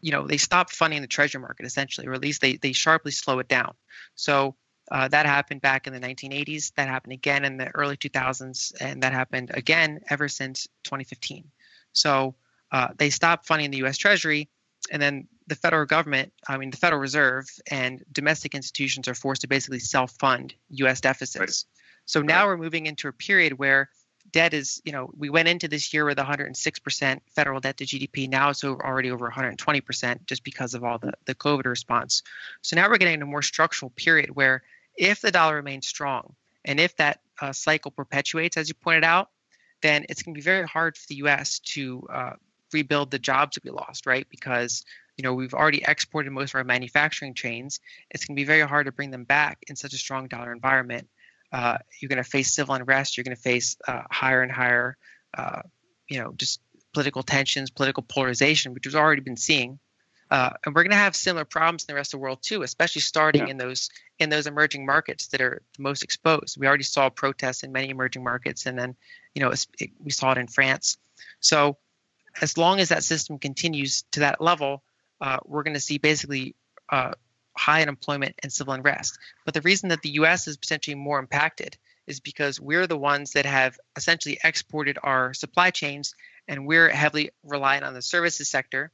Speaker 2: you know, they stop funding the treasury market essentially, or at least they they sharply slow it down. So uh, that happened back in the 1980s. That happened again in the early 2000s, and that happened again ever since 2015. So uh, they stopped funding the U.S. Treasury, and then the federal government, I mean the Federal Reserve and domestic institutions are forced to basically self-fund U.S. deficits. Right. So now right. we're moving into a period where debt is, you know, we went into this year with 106% federal debt to GDP. Now it's over, already over 120% just because of all the, the COVID response. So now we're getting into a more structural period where if the dollar remains strong and if that uh, cycle perpetuates, as you pointed out, then it's going to be very hard for the U.S. to uh, rebuild the jobs that we lost, right? Because you know we've already exported most of our manufacturing chains. It's going to be very hard to bring them back in such a strong dollar environment. Uh, you're going to face civil unrest. You're going to face uh, higher and higher, uh, you know, just political tensions, political polarization, which we've already been seeing. Uh, and we're going to have similar problems in the rest of the world too, especially starting yeah. in those in those emerging markets that are the most exposed. We already saw protests in many emerging markets, and then you know it, we saw it in France. So as long as that system continues to that level, uh, we're going to see basically uh, high unemployment and civil unrest. But the reason that the U.S. is potentially more impacted is because we're the ones that have essentially exported our supply chains, and we're heavily reliant on the services sector,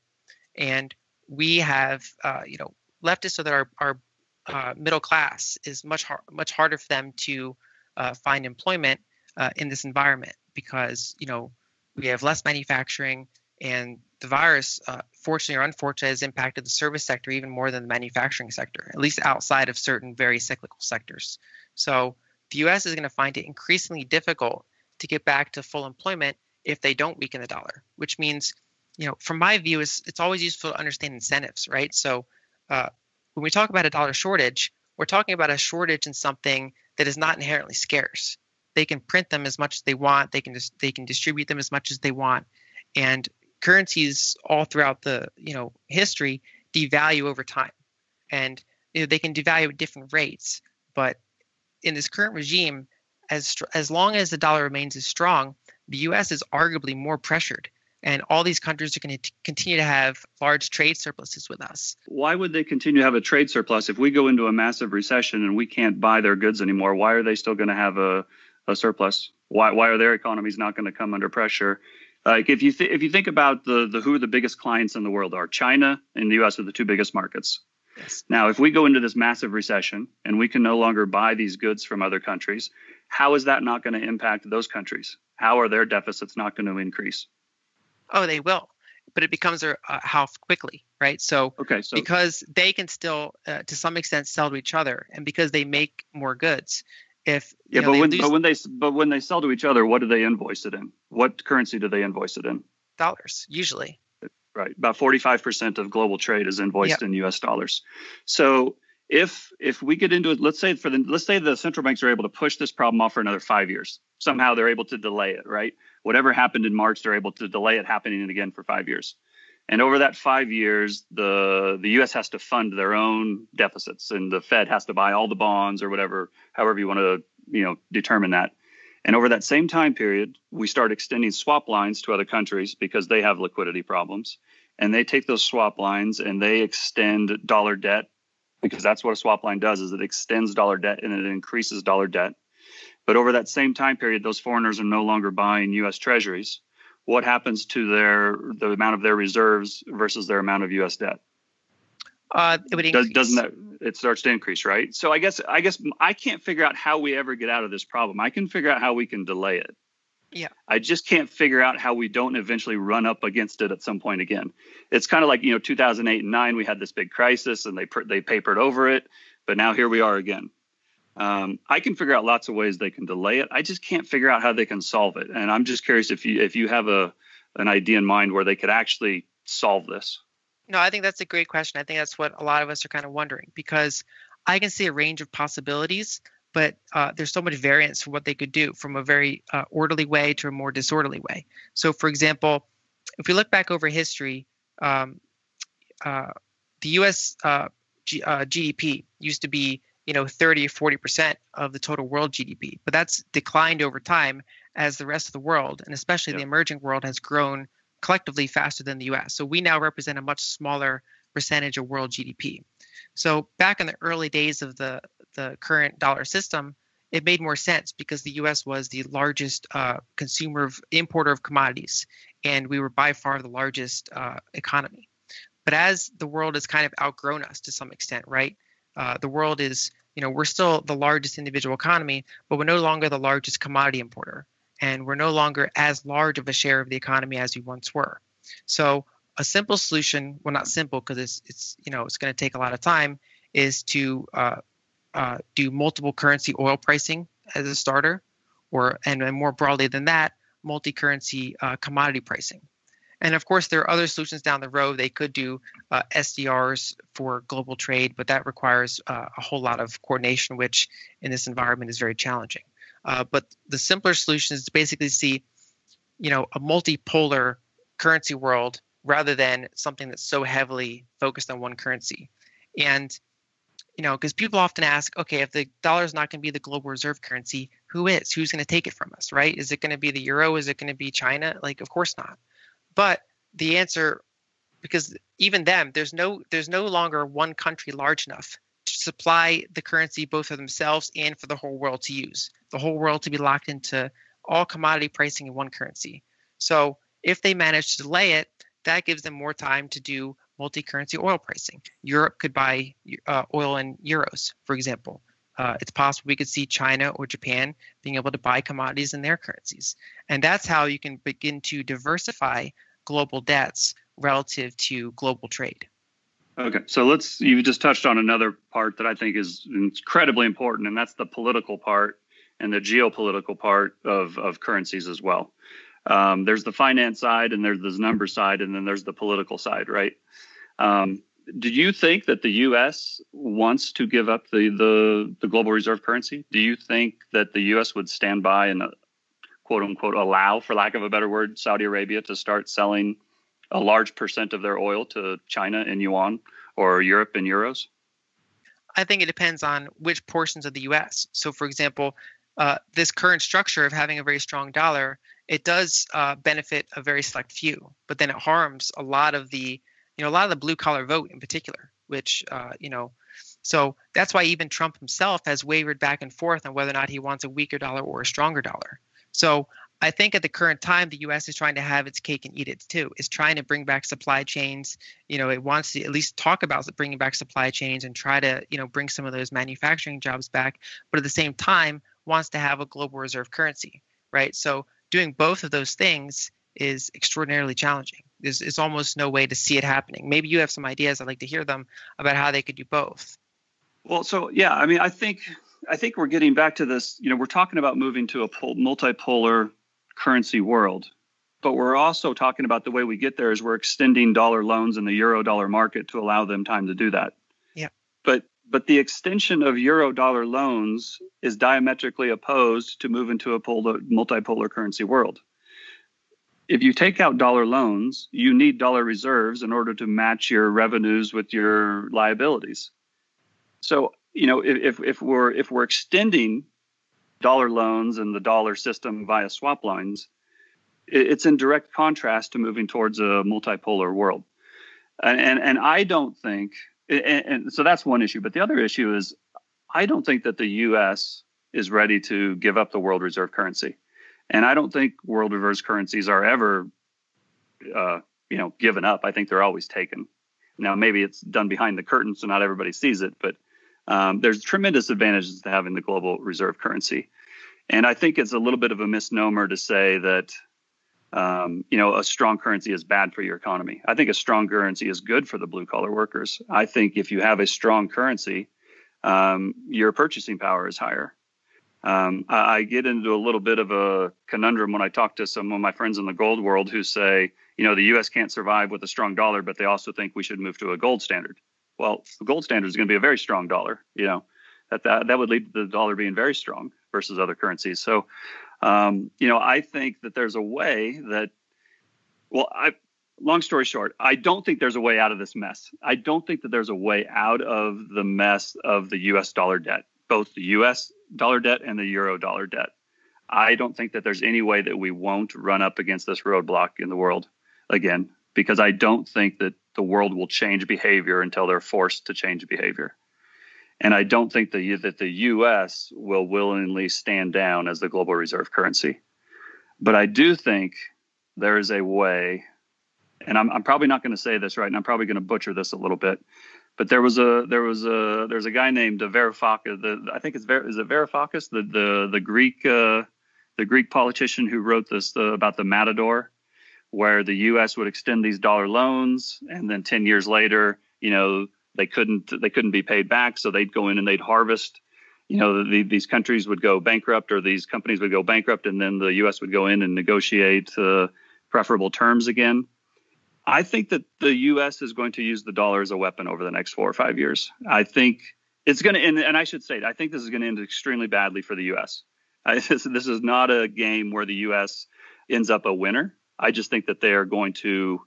Speaker 2: and we have, uh, you know, left it so that our our uh, middle class is much har- much harder for them to uh, find employment uh, in this environment because you know we have less manufacturing, and the virus, uh, fortunately or unfortunately, has impacted the service sector even more than the manufacturing sector, at least outside of certain very cyclical sectors. So the U.S. is going to find it increasingly difficult to get back to full employment if they don't weaken the dollar, which means, you know, from my view, it's, it's always useful to understand incentives, right? So uh, when we talk about a dollar shortage, we're talking about a shortage in something that is not inherently scarce they can print them as much as they want. They can just they can distribute them as much as they want, and currencies all throughout the you know history devalue over time, and you know, they can devalue at different rates. But in this current regime, as as long as the dollar remains as strong, the U.S. is arguably more pressured and all these countries are going to continue to have large trade surpluses with us.
Speaker 1: Why would they continue to have a trade surplus if we go into a massive recession and we can't buy their goods anymore? Why are they still going to have a a surplus? Why why are their economies not going to come under pressure? Like if you th- if you think about the the who the biggest clients in the world are, China and the U.S. are the two biggest markets. Yes. Now, if we go into this massive recession and we can no longer buy these goods from other countries, how is that not going to impact those countries? How are their deficits not going to increase?
Speaker 2: Oh, they will, but it becomes a, a how quickly, right? So,
Speaker 1: okay, so
Speaker 2: because they can still, uh, to some extent, sell to each other, and because they make more goods, if
Speaker 1: yeah,
Speaker 2: know,
Speaker 1: but when
Speaker 2: lose
Speaker 1: but when they but when they sell to each other, what do they invoice it in? What currency do they invoice it in?
Speaker 2: dollars usually,
Speaker 1: Right, about forty five percent of global trade is invoiced
Speaker 2: Yep.
Speaker 1: in U.S. dollars. So if if we get into it, let's say for the let's say the central banks are able to push this problem off for another five years. Somehow they're able to delay it. Right, whatever happened in March, they're able to delay it happening again for five years. And over that five years, the the U.S. has to fund their own deficits, and the Fed has to buy all the bonds or whatever, however you want to you know determine that. And over that same time period, we start extending swap lines to other countries because they have liquidity problems. And they take those swap lines and they extend dollar debt because that's what a swap line does is it extends dollar debt and it increases dollar debt. But over that same time period, those foreigners are no longer buying US treasuries. What happens to their the amount of their reserves versus their amount of US debt?
Speaker 2: uh, it would
Speaker 1: Does,
Speaker 2: increase.
Speaker 1: doesn't that it starts to increase, right? So I guess I guess I can't figure out how we ever get out of this problem. I can figure out how we can delay it.
Speaker 2: Yeah.
Speaker 1: I just can't figure out how we don't eventually run up against it at some point again. It's kind of like you know 2008 and 9 we had this big crisis and they they papered over it, but now here we are again. Um, I can figure out lots of ways they can delay it. I just can't figure out how they can solve it. And I'm just curious if you if you have a an idea in mind where they could actually solve this.
Speaker 2: No, I think that's a great question. I think that's what a lot of us are kind of wondering because I can see a range of possibilities, but uh, there's so much variance for what they could do from a very uh, orderly way to a more disorderly way. So, for example, if we look back over history, um, uh, the U.S. Uh, G, uh, GDP used to be, you know, 30 or 40 percent of the total world GDP, but that's declined over time as the rest of the world, and especially the emerging world, has grown collectively faster than the US. So we now represent a much smaller percentage of world GDP. So back in the early days of the, the current dollar system, it made more sense because the US was the largest uh, consumer of importer of commodities, and we were by far the largest uh, economy. But as the world has kind of outgrown us to some extent, right? Uh, the world is, you know, we're still the largest individual economy, but we're no longer the largest commodity importer and we're no longer as large of a share of the economy as we once were. So a simple solution, well, not simple because it's it's you know it's going to take a lot of time, is to uh, uh, do multiple currency oil pricing as a starter, or and then more broadly than that, multi-currency uh, commodity pricing. And of course, there are other solutions down the road. They could do uh, SDRs for global trade, but that requires uh, a whole lot of coordination, which in this environment is very challenging. Uh, but the simpler solution is to basically see, you know, a multipolar currency world rather than something that's so heavily focused on one currency. And, you know, because people often ask, okay, if the dollar is not going to be the global reserve currency, who is? Who's going to take it from us, right? Is it going to be the euro? Is it going to be China? Like, of course not. But the answer, because even them, there's no, there's no longer one country large enough to supply the currency both for themselves and for the whole world to use. The whole world to be locked into all commodity pricing in one currency. So if they manage to delay it, that gives them more time to do multi-currency oil pricing. Europe could buy uh, oil in euros, for example. Uh, it's possible we could see China or Japan being able to buy commodities in their currencies, and that's how you can begin to diversify global debts relative to global trade.
Speaker 1: Okay, so let's. You just touched on another part that I think is incredibly important, and that's the political part and the geopolitical part of of currencies as well. Um, there's the finance side, and there's the number side, and then there's the political side, right? Um, do you think that the U.S. wants to give up the, the the global reserve currency? Do you think that the U.S. would stand by and uh, quote unquote allow, for lack of a better word, Saudi Arabia to start selling a large percent of their oil to China in yuan or Europe in euros?
Speaker 2: I think it depends on which portions of the U.S. So, for example, uh, this current structure of having a very strong dollar, it does uh, benefit a very select few, but then it harms a lot of the, you know, a lot of the blue collar vote in particular, which, uh, you know, so that's why even Trump himself has wavered back and forth on whether or not he wants a weaker dollar or a stronger dollar. So I think at the current time, the U.S. is trying to have its cake and eat it too. Is trying to bring back supply chains. You know, it wants to at least talk about bringing back supply chains and try to, you know, bring some of those manufacturing jobs back. But at the same time, wants to have a global reserve currency, right? So doing both of those things is extraordinarily challenging. There's, there's almost no way to see it happening. Maybe you have some ideas. I'd like to hear them about how they could do both.
Speaker 1: Well, so yeah, I mean, I think I think we're getting back to this. You know, we're talking about moving to a multipolar currency world, but we're also talking about the way we get there is we're extending dollar loans in the euro dollar market to allow them time to do that.
Speaker 2: Yeah.
Speaker 1: But but the extension of euro dollar loans is diametrically opposed to moving to a multipolar currency world. If you take out dollar loans, you need dollar reserves in order to match your revenues with your liabilities. So, you know, if, if we're if we're extending dollar loans and the dollar system via swap lines, it's in direct contrast to moving towards a multipolar world. And and, and I don't think and, and so that's one issue. But the other issue is I don't think that the U.S. is ready to give up the world reserve currency, and I don't think world reserve currencies are ever, uh, you know, given up. I think they're always taken. Now maybe it's done behind the curtain, so not everybody sees it, but um, there's tremendous advantages to having the global reserve currency, and I think it's a little bit of a misnomer to say that um, you know, a strong currency is bad for your economy. I think a strong currency is good for the blue collar workers. I think if you have a strong currency, um, your purchasing power is higher. Um, I, I, get into a little bit of a conundrum when I talk to some of my friends in the gold world who say, you know, the U.S. can't survive with a strong dollar, but they also think we should move to a gold standard. Well, the gold standard is going to be a very strong dollar. You know, that that, that would lead to the dollar being very strong versus other currencies. So um, you know, I think that there's a way that, well, I, long story short, I don't think there's a way out of this mess. I don't think that there's a way out of the mess of the US dollar debt, both the US dollar debt and the euro dollar debt. I don't think that there's any way that we won't run up against this roadblock in the world again, because I don't think that the world will change behavior until they're forced to change behavior. And I don't think the, that the U.S. will willingly stand down as the global reserve currency. But I do think there is a way, and I'm, I'm probably not going to say this right, and I'm probably going to butcher this a little bit. But there was a there was a there's a guy named Varoufakis. The, I think it's Ver, is it Varoufakis, the the the Greek uh, the Greek politician who wrote this the, about the Matador, where the U.S. would extend these dollar loans, and then 10 years later, you know, they couldn't they couldn't be paid back, so they'd go in and they'd harvest. You know, the, these countries would go bankrupt, or these companies would go bankrupt, and then the U.S. would go in and negotiate uh, preferable terms again. I think that the U.S. is going to use the dollar as a weapon over the next four or five years. I think it's going to, and, and I should say, I think this is going to end extremely badly for the U.S. I, this, this is not a game where the U.S. ends up a winner. I just think that they are going to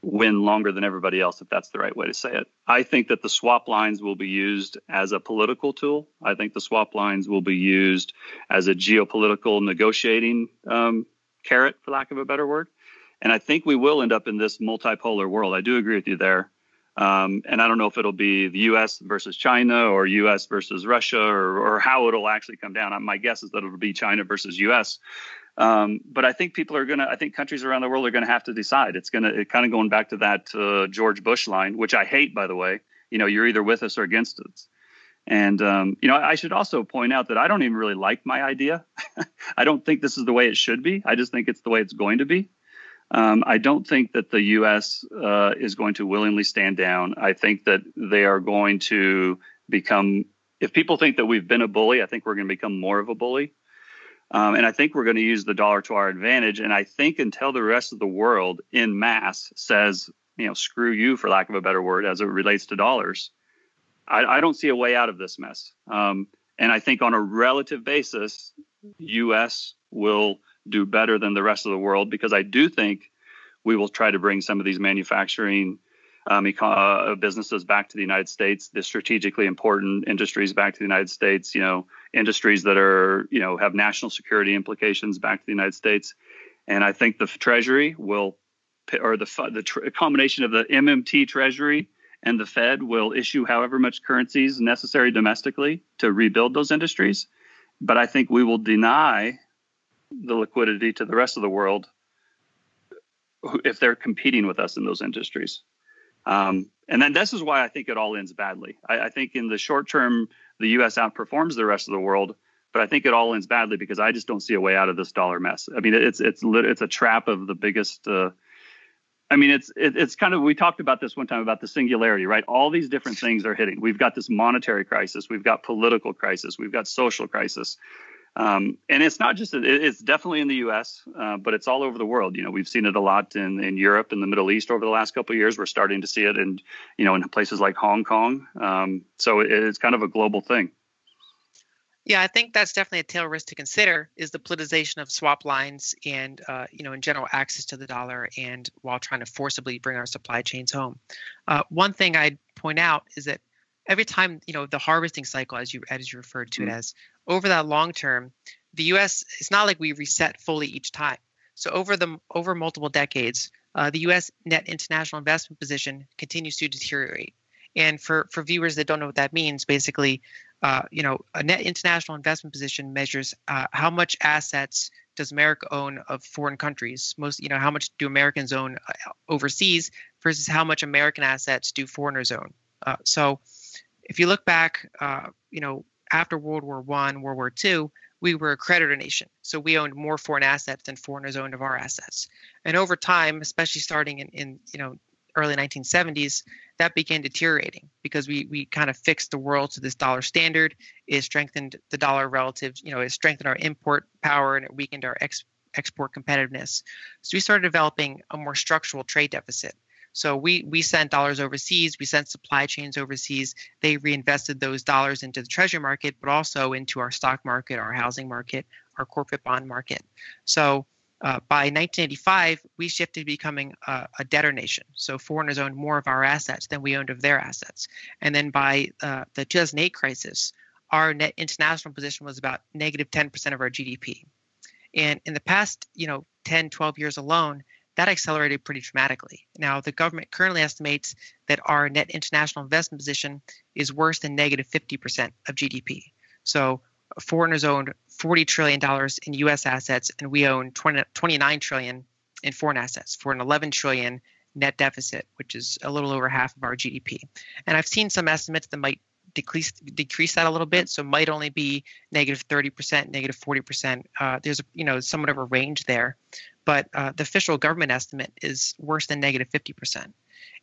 Speaker 1: win longer than everybody else, if that's the right way to say it. I think that the swap lines will be used as a political tool. I think the swap lines will be used as a geopolitical negotiating um, carrot, for lack of a better word. And I think we will end up in this multipolar world. I do agree with you there. Um, and I don't know if it'll be the U.S. versus China or U.S. versus Russia or, or how it'll actually come down. My guess is that it'll be China versus U.S. Um, but I think people are going to, I think countries around the world are going to have to decide. It's going to, it kind of going back to that uh, George Bush line, which I hate, by the way. You know, you're either with us or against us. And, um, you know, I should also point out that I don't even really like my idea. I don't think this is the way it should be. I just think it's the way it's going to be. Um, I don't think that the U.S. Uh, is going to willingly stand down. I think that they are going to become, if people think that we've been a bully, I think we're going to become more of a bully. Um, and I think we're going to use the dollar to our advantage. And I think until the rest of the world in mass says, you know, screw you, for lack of a better word, as it relates to dollars, I, I don't see a way out of this mess. Um, and I think on a relative basis, U.S. will do better than the rest of the world because I do think we will try to bring some of these manufacturing um, uh, businesses back to the United States, the strategically important industries back to the United States, you know, industries that are, you know, have national security implications back to the United States. And I think the Treasury will, or the, the tr- combination of the MMT Treasury and the Fed will issue however much currencies necessary domestically to rebuild those industries. But I think we will deny the liquidity to the rest of the world if they're competing with us in those industries. Um, and then this is why I think it all ends badly. I, I, think in the short term, the U.S. outperforms the rest of the world, but I think it all ends badly because I just don't see a way out of this dollar mess. I mean, it's it's it's a trap of the biggest uh, I mean, it's it, it's kind of we talked about this one time about the singularity, right? All these different things are hitting. We've got this monetary crisis, we've got political crisis, we've got social crisis, um, and it's not just it's definitely in the U.S., uh, but it's all over the world. You know, we've seen it a lot in in Europe and the Middle East over the last couple of years. We're starting to see it in you know in places like Hong Kong. Um, so it, it's kind of a global thing.
Speaker 2: Yeah, I think that's definitely a tail risk to consider is the politicization of swap lines and uh, you know in general access to the dollar and while trying to forcibly bring our supply chains home. Uh, one thing I'd point out is that every time you know the harvesting cycle, as you as you referred to mm-hmm. it as, over that long term, the U.S. it's not like we reset fully each time. So over the over multiple decades, uh, the U.S. net international investment position continues to deteriorate. And for for viewers that don't know what that means, basically uh, you know, a net international investment position measures uh, how much assets does America own of foreign countries. Most, you know, how much do Americans own uh, overseas versus how much American assets do foreigners own. Uh, so, if you look back, uh, you know, after World War One, World War Two, we were a creditor nation, so we owned more foreign assets than foreigners owned of our assets. And over time, especially starting in, in you know early 1970s, that began deteriorating because we we kind of fixed the world to this dollar standard. It strengthened the dollar relative, you know, it strengthened our import power and it weakened our ex, export competitiveness. So we started developing a more structural trade deficit. So we we sent dollars overseas, we sent supply chains overseas. They reinvested those dollars into the treasury market, but also into our stock market, our housing market, our corporate bond market. So uh, by 1985, we shifted to becoming a, a, debtor nation. So foreigners owned more of our assets than we owned of their assets. And then by uh, the 2008 crisis, our net international position was about negative 10% of our GDP. And in the past, you know, 10, 12 years alone, that accelerated pretty dramatically. Now, the government currently estimates that our net international investment position is worse than negative 50% of GDP. So foreigners owned 40 trillion dollars in U.S. assets, and we own 20, 29 trillion in foreign assets for an 11 trillion net deficit, which is a little over half of our GDP. And I've seen some estimates that might decrease decrease that a little bit, so it might only be negative 30%, negative 40%. Uh, there's you know somewhat of a range there, but uh, the official government estimate is worse than negative 50%.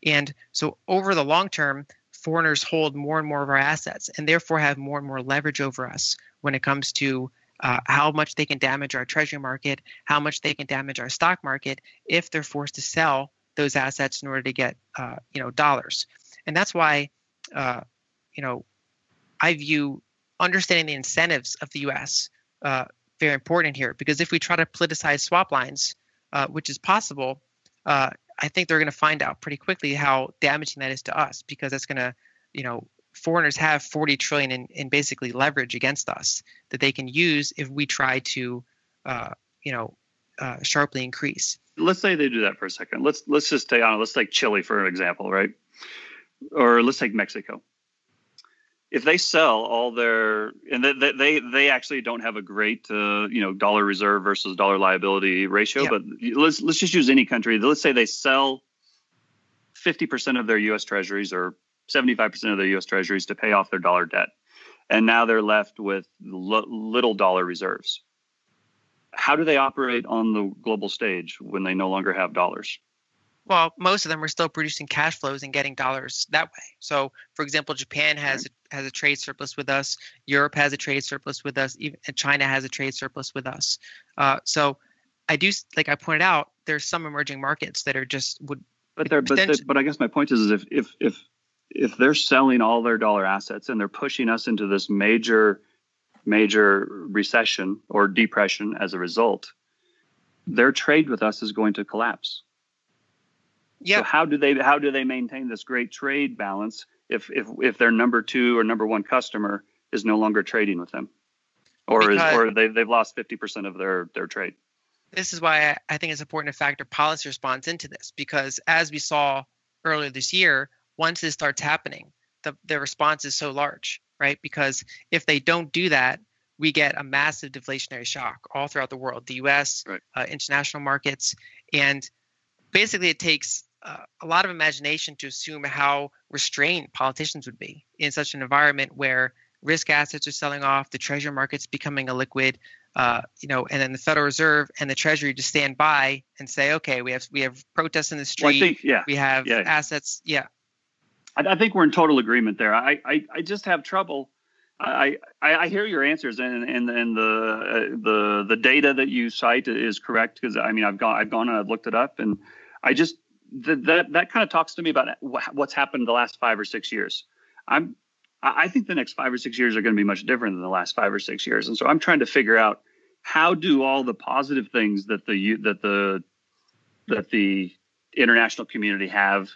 Speaker 2: And so over the long term, foreigners hold more and more of our assets and therefore have more and more leverage over us when it comes to uh, how much they can damage our treasury market, how much they can damage our stock market if they're forced to sell those assets in order to get uh, you know dollars. And that's why uh, you know I view understanding the incentives of the U.S. Uh, very important here because if we try to politicize swap lines, uh, which is possible, uh, I think they're going to find out pretty quickly how damaging that is to us because that's going to, you know, foreigners have 40 trillion in, in basically leverage against us that they can use if we try to, uh, you know, uh, sharply increase.
Speaker 1: Let's say they do that for a second. Let's let's just take on. Let's take Chile for an example, right? Or let's take Mexico if they sell all their and they they, they actually don't have a great uh, you know dollar reserve versus dollar liability ratio yeah. but let's let's just use any country. Let's say they sell 50% of their US treasuries or 75% of their US treasuries to pay off their dollar debt and now they're left with l- little dollar reserves. How do they operate on the global stage when they no longer have dollars
Speaker 2: well, most of them are still producing cash flows and getting dollars that way. So, for example, Japan has a, has a trade surplus with us. Europe has a trade surplus with us. Even China has a trade surplus with us. Uh, so, I do like I pointed out, there's some emerging markets that are just would.
Speaker 1: But they're, but, they, but I guess my point is, is if if if if they're selling all their dollar assets and they're pushing us into this major major recession or depression as a result, their trade with us is going to collapse. Yeah. So how do they how do they maintain this great trade balance if if if their number two or number one customer is no longer trading with them, or because is or they they've lost fifty percent of their their trade?
Speaker 2: This is why I think it's important to factor policy response into this because as we saw earlier this year, once this starts happening, the the response is so large, right? Because if they don't do that, we get a massive deflationary shock all throughout the world, the U.S., right. uh, international markets, and basically it takes uh, a lot of imagination to assume how restrained politicians would be in such an environment where risk assets are selling off, the treasury market's becoming illiquid, uh, you know, and then the Federal Reserve and the Treasury just stand by and say, okay, we have we have protests in the street, well, think, yeah, we have yeah. assets, yeah.
Speaker 1: I, I, think we're in total agreement there. I I, I just have trouble. I, I, I hear your answers and and and the uh, the the data that you cite is correct because I mean I've gone I've gone and I've looked it up and I just that that kind of talks to me about what's happened the last five or six years. I'm I think the next five or six years are going to be much different than the last five or six years, and so I'm trying to figure out how do all the positive things that the that the that the international community have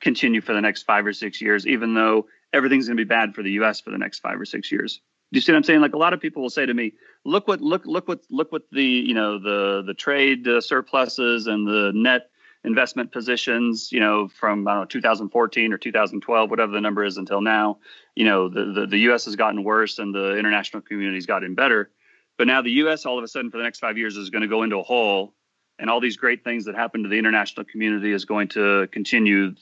Speaker 1: continue for the next five or six years, even though everything's going to be bad for the U.S. for the next five or six years. Do you see what I'm saying? Like a lot of people will say to me, "Look what look look what look what the you know the the trade uh, surpluses and the net investment positions, you know, from I don't know 2014 or 2012, whatever the number is until now, you know, the, the, the U.S. has gotten worse and the international community's gotten better. But now the U.S. all of a sudden for the next five years is going to go into a hole, and all these great things that happen to the international community is going to continue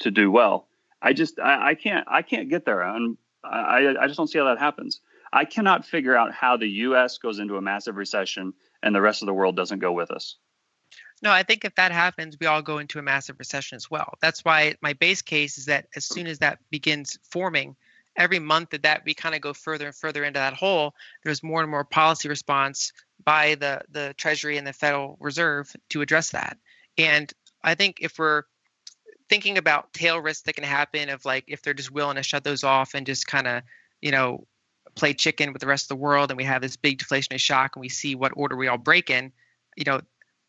Speaker 1: to do well. I just I, I can't I can't get there, and I I just don't see how that happens. I cannot figure out how the U.S. goes into a massive recession and the rest of the world doesn't go with us.
Speaker 2: No, I think if that happens, we all go into a massive recession as well. That's why my base case is that as soon as that begins forming, every month that that we kind of go further and further into that hole, there's more and more policy response by the the Treasury and the Federal Reserve to address that. And I think if we're thinking about tail risks that can happen of like if they're just willing to shut those off and just kind of, you know, play chicken with the rest of the world and we have this big deflationary shock and we see what order we all break in, you know,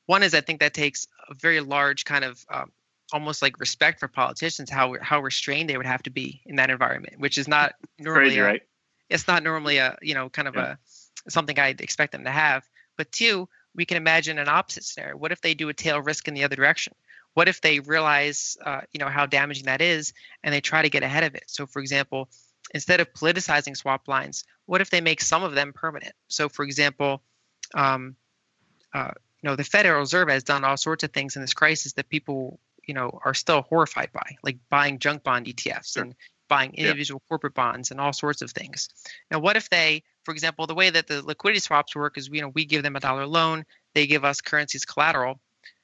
Speaker 2: one is I think that takes a very large kind of um, almost like respect for politicians, how how restrained they would have to be in that environment, which is not normally
Speaker 1: Crazy, a, right?
Speaker 2: It's not normally a you know kind of yeah. a something I'd expect them to have. But two, we can imagine an opposite scenario. What if they do a tail risk in the other direction? What if they realize uh, you know how damaging that is and they try to get ahead of it? So, for example, instead of politicizing swap lines, what if they make some of them permanent? So, for example, um, uh, you know the Federal Reserve has done all sorts of things in this crisis that people you know are still horrified by, like buying junk bond ETFs sure. and buying individual yep. corporate bonds and all sorts of things. Now, what if they, for example, the way that the liquidity swaps work is you know we give them a dollar loan, they give us currencies collateral.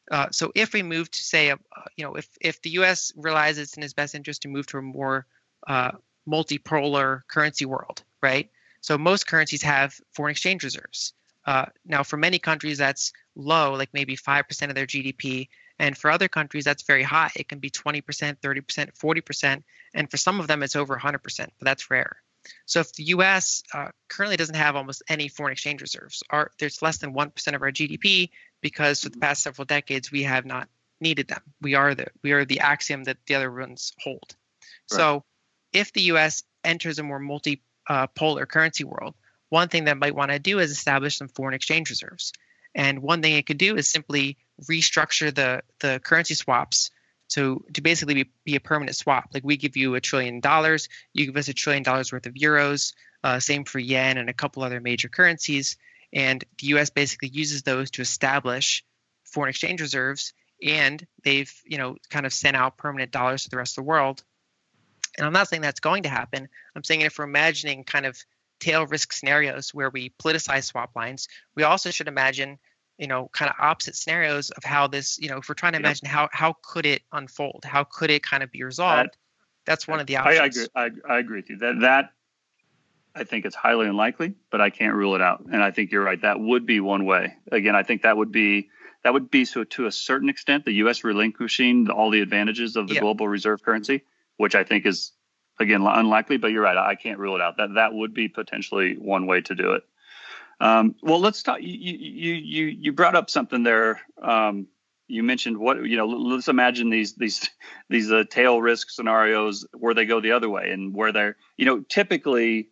Speaker 2: Uh, so if we move to say, uh, you know, if if the U.S. realizes it's in its best interest to move to a more uh, multipolar currency world, right? So most currencies have foreign exchange reserves. Uh, now, for many countries, that's low, like maybe 5% of their GDP. And for other countries, that's very high. It can be 20%, 30%, 40%. And for some of them, it's over 100%, but that's rare. So if the US uh, currently doesn't have almost any foreign exchange reserves, our, there's less than 1% of our GDP because for the past several decades, we have not needed them. We are the, we are the axiom that the other ones hold. Right. So if the US enters a more multipolar uh, currency world, one thing that might want to do is establish some foreign exchange reserves. And one thing it could do is simply restructure the, the currency swaps to, to basically be, be a permanent swap. Like we give you a trillion dollars, you give us a trillion dollars worth of euros, uh, same for yen and a couple other major currencies. And the US basically uses those to establish foreign exchange reserves. And they've, you know, kind of sent out permanent dollars to the rest of the world. And I'm not saying that's going to happen. I'm saying if we're imagining kind of tail risk scenarios where we politicize swap lines, we also should imagine, you know, kind of opposite scenarios of how this, you know, if we're trying to imagine how how could it unfold, how could it kind of be resolved. That, that's one of the options.
Speaker 1: I, I agree. I, I agree with you. That that I think it's highly unlikely, but I can't rule it out. And I think you're right. That would be one way. Again, I think that would be that would be so to a certain extent the U.S. relinquishing all the advantages of the yep. global reserve currency, which I think is again unlikely, but you're right. I can't rule it out. That that would be potentially one way to do it. Um, well, let's talk. You you you you brought up something there. Um, you mentioned what you know. Let's imagine these these these uh, tail risk scenarios where they go the other way and where they're you know typically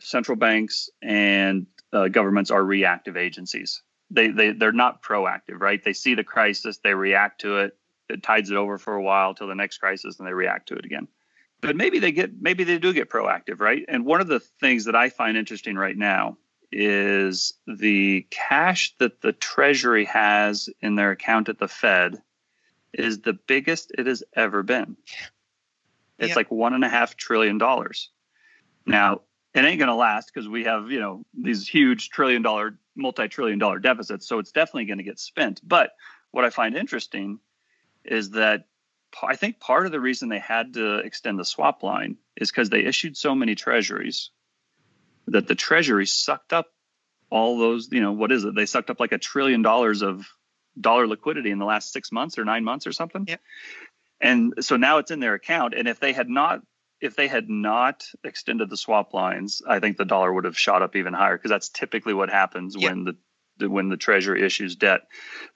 Speaker 1: central banks and uh, governments are reactive agencies. They they they're not proactive, right? They see the crisis, they react to it. It tides it over for a while till the next crisis, and they react to it again but maybe they get maybe they do get proactive right and one of the things that i find interesting right now is the cash that the treasury has in their account at the fed is the biggest it has ever been it's yep. like one and a half trillion dollars Now, it ain't going to last because we have, you know, these huge trillion dollar, multi trillion dollar deficits. So it's definitely going to get spent. But what I find interesting is that I think part of the reason they had to extend the swap line is because they issued so many treasuries that the treasury sucked up all those, you know, what is it? They sucked up like a trillion dollars of dollar liquidity in the last six months or nine months or something.
Speaker 2: Yep.
Speaker 1: And so now it's in their account. And if they had not if they had not extended the swap lines, I think the dollar would have shot up even higher because that's typically what happens yep. when the, the when the treasury issues debt.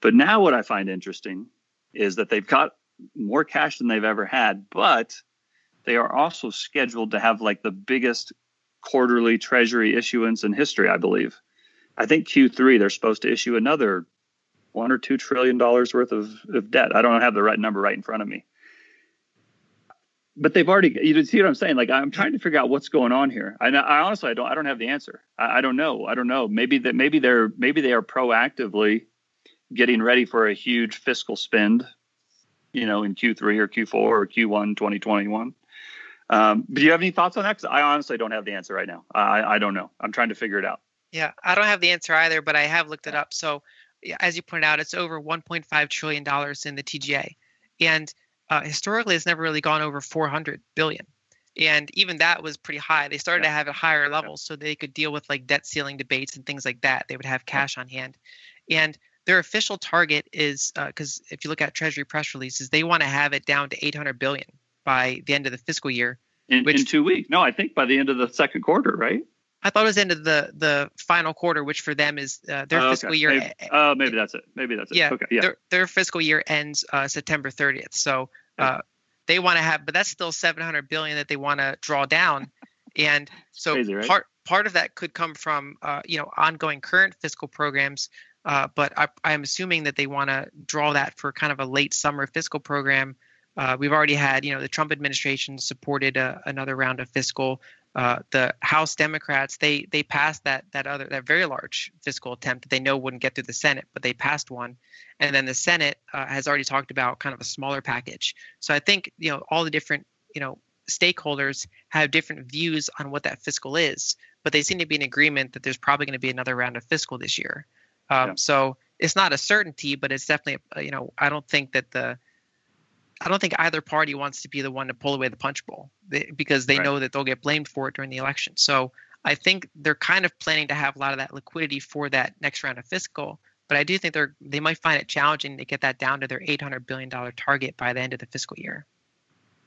Speaker 1: But now what I find interesting is that they've got more cash than they've ever had, but they are also scheduled to have like the biggest quarterly treasury issuance in history, I believe. I think Q3 they're supposed to issue another one or two trillion dollars worth of, of debt. I don't have the right number right in front of me. But they've already you see what i'm saying? Like i'm trying to figure out what's going on here. I, I honestly i don't i don't have the answer. I, I, don't know. I don't know. Maybe that maybe they're maybe they are proactively getting ready for a huge fiscal spend you know in q3 or q4 or q1 2021 um, do you have any thoughts on that? Because i honestly don't have the answer right now. I, I don't know. I'm trying to figure it out.
Speaker 2: Yeah i don't have the answer either but i have looked it up. So as you pointed out it's over 1.5 trillion dollars in the tga and uh, historically it's never really gone over 400 billion. And even that was pretty high. They started yeah. to have a higher levels so they could deal with like debt ceiling debates and things like that. They would have cash on hand. And their official target is because uh, if you look at treasury press releases they want to have it down to 800 billion by the end of the fiscal year
Speaker 1: in, which, in two weeks no i think by the end of the second quarter right
Speaker 2: I thought it was into the the final quarter, which for them is uh, their oh, fiscal year.
Speaker 1: Maybe, uh, maybe that's it. Maybe that's it.
Speaker 2: Yeah.
Speaker 1: Okay. Yeah.
Speaker 2: Their, their fiscal year ends uh, September 30th, so uh, they want to have, but that's still 700 billion that they want to draw down, and so
Speaker 1: Crazy, right?
Speaker 2: part part of that could come from uh, you know ongoing current fiscal programs. Uh, but I, I'm assuming that they want to draw that for kind of a late summer fiscal program uh, we've already had, you know, the Trump administration supported a, another round of fiscal. Uh, the House Democrats they they passed that that other that very large fiscal attempt that they know wouldn't get through the Senate, but they passed one, and then the Senate uh, has already talked about kind of a smaller package. So I think you know all the different you know stakeholders have different views on what that fiscal is, but they seem to be in agreement that there's probably going to be another round of fiscal this year. Um, yeah. So it's not a certainty, but it's definitely you know I don't think that the I don't think either party wants to be the one to pull away the punch bowl they, because they right. know that they'll get blamed for it during the election. So I think they're kind of planning to have a lot of that liquidity for that next round of fiscal. But I do think they're they might find it challenging to get that down to their 800 billion dollar target by the end of the fiscal year.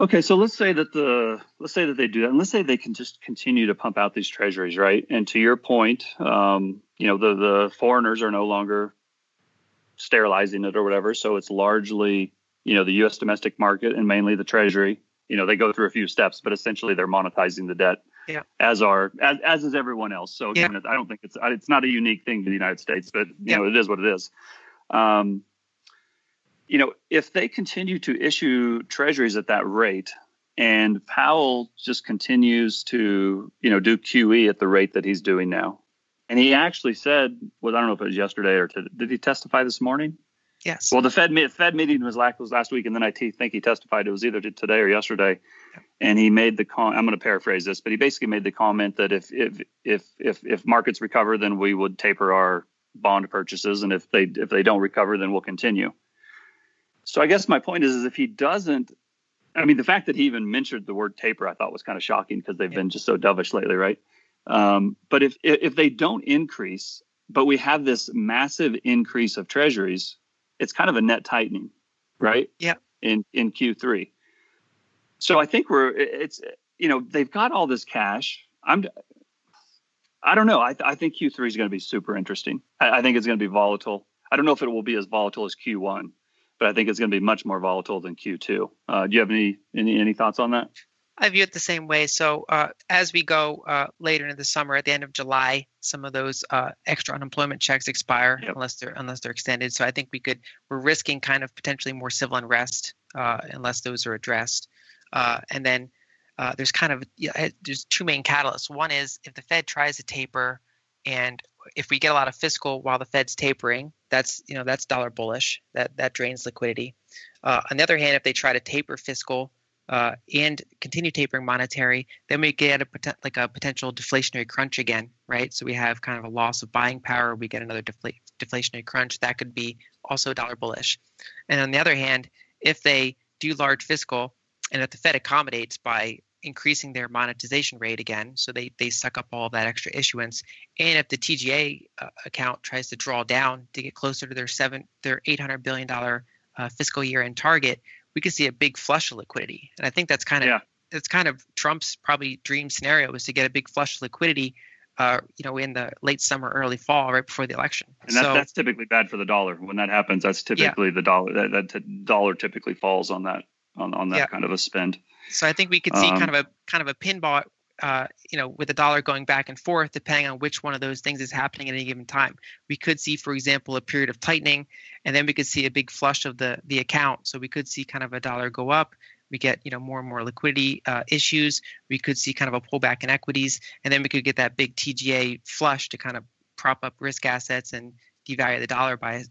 Speaker 1: Okay, so let's say that the let's say that they do that, and let's say they can just continue to pump out these treasuries, right? And to your point, um, you know the the foreigners are no longer sterilizing it or whatever, so it's largely you know the U.S. domestic market and mainly the Treasury. You know they go through a few steps, but essentially they're monetizing the debt.
Speaker 2: Yeah.
Speaker 1: As are as, as is everyone else. So again, yeah. I don't think it's it's not a unique thing to the United States, but you yeah. know it is what it is. Um, you know, if they continue to issue treasuries at that rate, and Powell just continues to you know do QE at the rate that he's doing now, and he actually said, well, I don't know if it was yesterday or to, did he testify this morning?
Speaker 2: Yes.
Speaker 1: Well, the Fed Fed meeting was last week, and then I t- think he testified it was either today or yesterday, and he made the con. I'm going to paraphrase this, but he basically made the comment that if if if if if markets recover, then we would taper our bond purchases, and if they if they don't recover, then we'll continue. So I guess my point is, is if he doesn't, I mean, the fact that he even mentioned the word taper, I thought was kind of shocking because they've yeah. been just so dovish lately, right? Um, but if if they don't increase, but we have this massive increase of treasuries it's kind of a net tightening, right?
Speaker 2: Yeah.
Speaker 1: In in Q3. So I think we're it's you know they've got all this cash. I'm I don't know. I, I think Q3 is going to be super interesting. I, I think it's going to be volatile. I don't know if it will be as volatile as Q1, but I think it's going to be much more volatile than Q2. Uh, do you have any any any thoughts on that?
Speaker 2: I view it the same way. So uh, as we go uh, later into the summer, at the end of July, some of those uh, extra unemployment checks expire yep. unless they're unless they're extended. So I think we could we're risking kind of potentially more civil unrest uh, unless those are addressed. Uh, and then uh, there's kind of there's two main catalysts. One is if the Fed tries to taper, and if we get a lot of fiscal while the Fed's tapering, that's you know that's dollar bullish. That that drains liquidity. on the other hand, if they try to taper fiscal uh, and continue tapering monetary, then we get a like a potential deflationary crunch again, right? So we have kind of a loss of buying power. We get another defla- deflationary crunch. That could be also dollar bullish. And on the other hand, if they do large fiscal and if the Fed accommodates by increasing their monetization rate again, so they they suck up all that extra issuance, and if the TGA uh, account tries to draw down to get closer to their seven their 800 billion dollar uh, fiscal year end target, we could see a big flush of liquidity. And I think that's kind of yeah. it's kind of Trump's probably dream scenario is to get a big flush of liquidity, uh, you know, in the late summer, early fall, right before the election.
Speaker 1: And that's, so, that's typically bad for the dollar. When that happens, that's typically yeah. the dollar. That, that t- dollar typically falls on that on on that yeah. kind of a spend.
Speaker 2: So I think we could see um, kind of a kind of a pinball uh, you know, with the dollar going back and forth, depending on which one of those things is happening at any given time. We could see, for example, a period of tightening, and then we could see a big flush of the the account. So we could see kind of a dollar go up. We get you know more and more liquidity uh, issues. We could see kind of a pullback in equities, and then we could get that big TGA flush to kind of prop up risk assets and devalue the dollar by a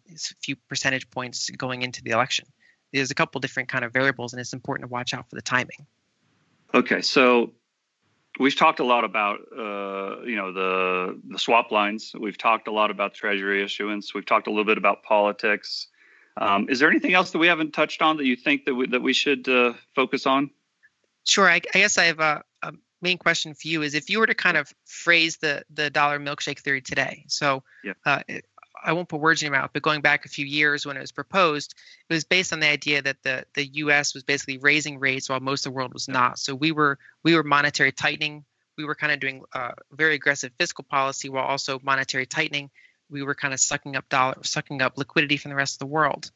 Speaker 2: few percentage points going into the election. There's a couple different kind of variables, and it's important to watch out for the timing.
Speaker 1: Okay, so We've talked a lot about uh, you know the the swap lines. We've talked a lot about treasury issuance. We've talked a little bit about politics. Um, is there anything else that we haven't touched on that you think that we, that we should uh, focus on?
Speaker 2: Sure. I, I guess I have a, a, main question for you: is if you were to kind of phrase the the dollar milkshake theory today. So yeah. uh, I won't put words in your mouth, but going back a few years when it was proposed, it was based on the idea that the the U.S. was basically raising rates while most of the world was not. So we were we were monetary tightening. We were kind of doing uh, very aggressive fiscal policy while also monetary tightening. We were kind of sucking up dollar, sucking up liquidity from the rest of the world.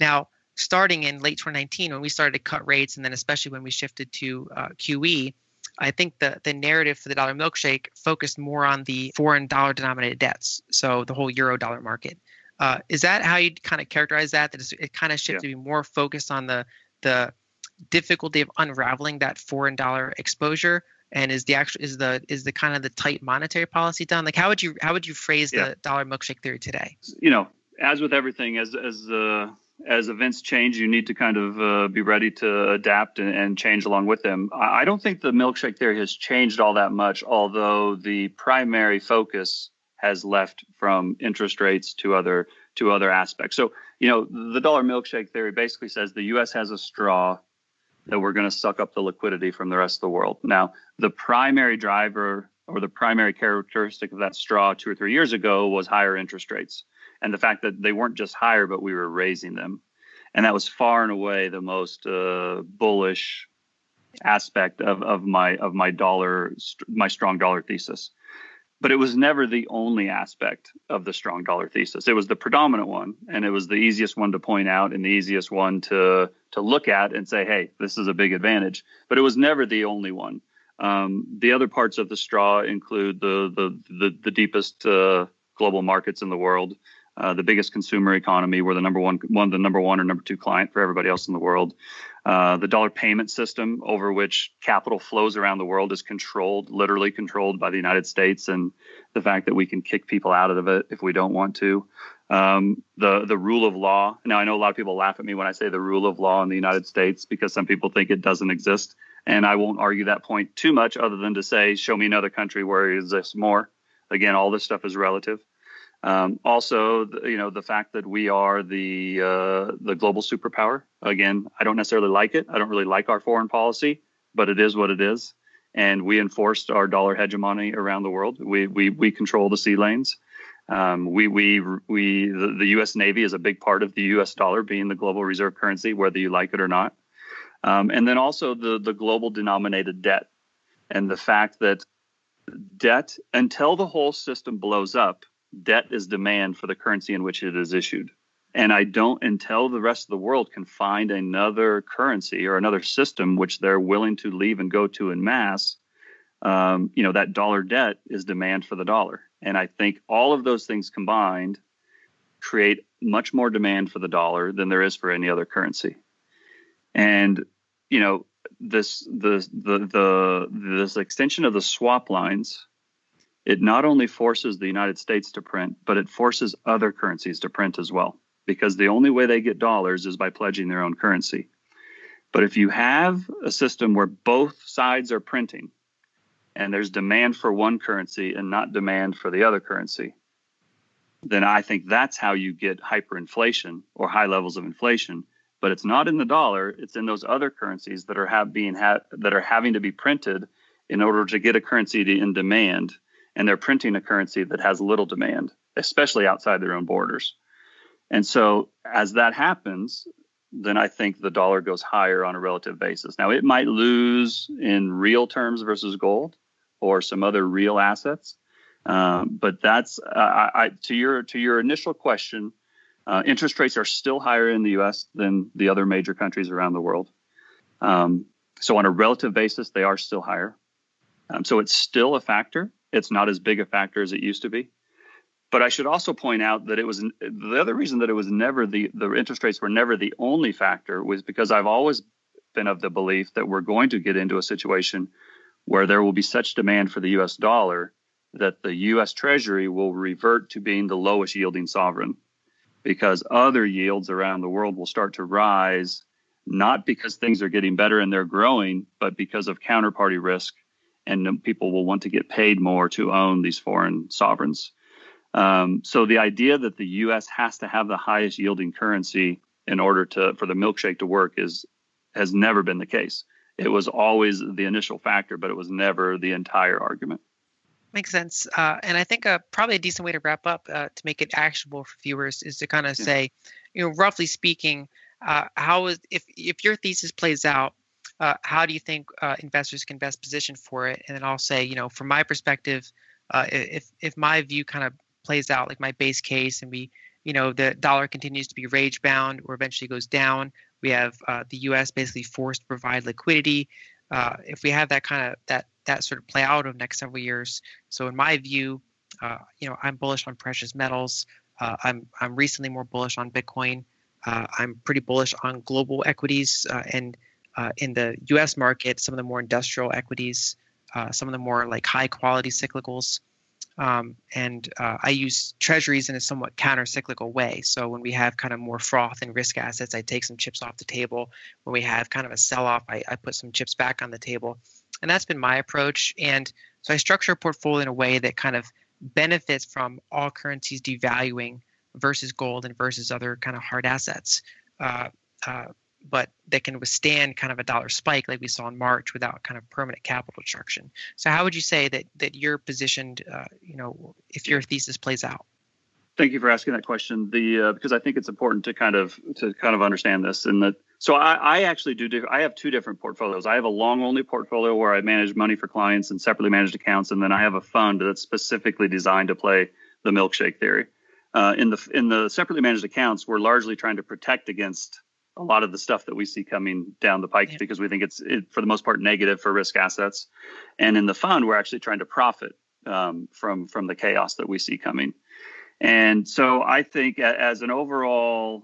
Speaker 2: Now, starting in late 2019, when we started to cut rates, and then especially when we shifted to uh, QE, I think the the narrative for the dollar milkshake focused more on the foreign dollar denominated debts, so the whole euro dollar market. Uh, is that how you kind of characterize that? That it kind of shifted yeah. to be more focused on the the difficulty of unraveling that foreign dollar exposure, and is the actual is the is the kind of the tight monetary policy done? Like how would you how would you phrase yeah. the dollar milkshake theory today?
Speaker 1: You know, as with everything, as as uh, as events change, you need to kind of uh, be ready to adapt and, and, change along with them. I don't think the milkshake theory has changed all that much, although the primary focus has left from interest rates to other to other aspects. So, you know, the dollar milkshake theory basically says the U.S. has a straw that we're going to suck up the liquidity from the rest of the world. Now, the primary driver or the primary characteristic of that straw two or three years ago was higher interest rates and the fact that they weren't just higher, but we were raising them. And that was far and away the most uh, bullish aspect of, of my of my dollar my strong dollar thesis. But it was never the only aspect of the strong dollar thesis. It was the predominant one, and it was the easiest one to point out and the easiest one to to look at and say, "Hey, this is a big advantage." But it was never the only one. Um, the other parts of the straw include the the the, the deepest uh, global markets in the world, uh, the biggest consumer economy. We're the number one, one the number one or number two client for everybody else in the world. Uh, the dollar payment system over which capital flows around the world is controlled, literally controlled by the United States, and the fact that we can kick people out of it if we don't want to. Um, the the rule of law. Now I know a lot of people laugh at me when I say the rule of law in the United States because some people think it doesn't exist, and I won't argue that point too much, other than to say, show me another country where it exists more. Again, all this stuff is relative. Um, also, you know, the fact that we are the uh, the global superpower. Again, I don't necessarily like it. I don't really like our foreign policy, but it is what it is. And we enforced our dollar hegemony around the world. We we we control the sea lanes. Um, we we we the, the, U.S. Navy is a big part of the U.S. dollar being the global reserve currency, whether you like it or not. Um, and then also the the global denominated debt, and the fact that debt until the whole system blows up debt is demand for the currency in which it is issued. And I don't, until the rest of the world can find another currency or another system which they're willing to leave and go to in mass, um, you know, that dollar debt is demand for the dollar. And I think all of those things combined create much more demand for the dollar than there is for any other currency. And, you know, this the the the this extension of the swap lines it not only forces the United States to print, but it forces other currencies to print as well, because the only way they get dollars is by pledging their own currency. But if you have a system where both sides are printing and there's demand for one currency and not demand for the other currency, then I think that's how you get hyperinflation or high levels of inflation. But it's not in the dollar; it's in those other currencies that are being ha- that are having to be printed in order to get a currency to, in demand, and they're printing a currency that has little demand, especially outside their own borders. And so, as that happens, then I think the dollar goes higher on a relative basis. Now, it might lose in real terms versus gold or some other real assets, um, but that's uh, I, to your to your initial question. Uh, interest rates are still higher in the U.S. than the other major countries around the world. Um, so on a relative basis, they are still higher. Um, so it's still a factor. It's not as big a factor as it used to be. But I should also point out that it was the other reason that it was never the the interest rates were never the only factor was because I've always been of the belief that we're going to get into a situation where there will be such demand for the U.S. dollar that the U.S. Treasury will revert to being the lowest yielding sovereign because other yields around the world will start to rise, not because things are getting better and they're growing, but because of counterparty risk. And people will want to get paid more to own these foreign sovereigns. Um, so the idea that the U.S. has to have the highest yielding currency in order to for the milkshake to work is has never been the case. It was always the initial factor, but it was never the entire argument.
Speaker 2: Makes sense. Uh, and I think uh, probably a decent way to wrap up uh, to make it actionable for viewers is to kind of yeah. say, you know, roughly speaking, uh, how is if if your thesis plays out, uh, how do you think uh, investors can best position for it? And then I'll say, you know, from my perspective, if if my view kind of plays out, like my base case, and we, you know, the dollar continues to be rage bound or eventually goes down, we have the U.S. basically forced to provide liquidity. if we have that kind of that that sort of play out over the next several years. So in my view, uh, you know, I'm bullish on precious metals. Uh, I'm I'm recently more bullish on Bitcoin. Uh, I'm pretty bullish on global equities uh, and uh, in the U.S. market, some of the more industrial equities, uh, some of the more like high quality cyclicals. Um, and I use treasuries in a somewhat counter cyclical way. So when we have kind of more froth and risk assets, I take some chips off the table. When we have kind of a sell off, I, I put some chips back on the table. And that's been my approach. And so I structure a portfolio in a way that kind of benefits from all currencies devaluing versus gold and versus other kind of hard assets. Uh, uh, but that can withstand kind of a dollar spike like we saw in March without kind of permanent capital destruction. So how would you say that that you're positioned, uh, you know, if your thesis plays out?
Speaker 1: Thank you for asking that question. The uh, because I think it's important to kind of to kind of understand this and that so I, I actually do. I have two different portfolios. I have a long only portfolio where I manage money for clients and separately managed accounts, and then I have a fund that's specifically designed to play the milkshake theory. Uh, in the in the separately managed accounts, we're largely trying to protect against a lot of the stuff that we see coming down the pike yeah. because we think it's it, for the most part negative for risk assets. And in the fund, we're actually trying to profit um, from from the chaos that we see coming. And so I think as an overall,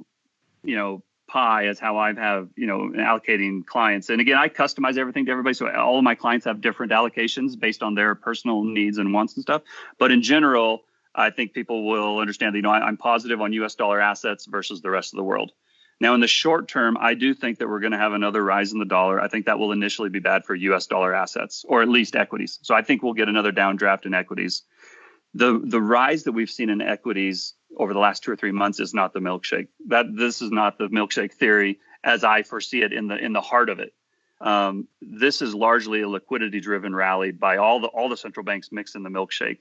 Speaker 1: you know, pie as how I have, you know, allocating clients. And again, I customize everything to everybody. So all of my clients have different allocations based on their personal needs and wants and stuff. But in general, I think people will understand that, you know, I, I'm positive on US dollar assets versus the rest of the world. Now, in the short term, I do think that we're going to have another rise in the dollar. I think that will initially be bad for US dollar assets or at least equities. So I think we'll get another downdraft in equities. The the rise that we've seen in equities over the last two or three months is not the milkshake. That this is not the milkshake theory as I foresee it in the in the heart of it. Um, this is largely a liquidity driven rally by all the all the central banks mixed in the milkshake.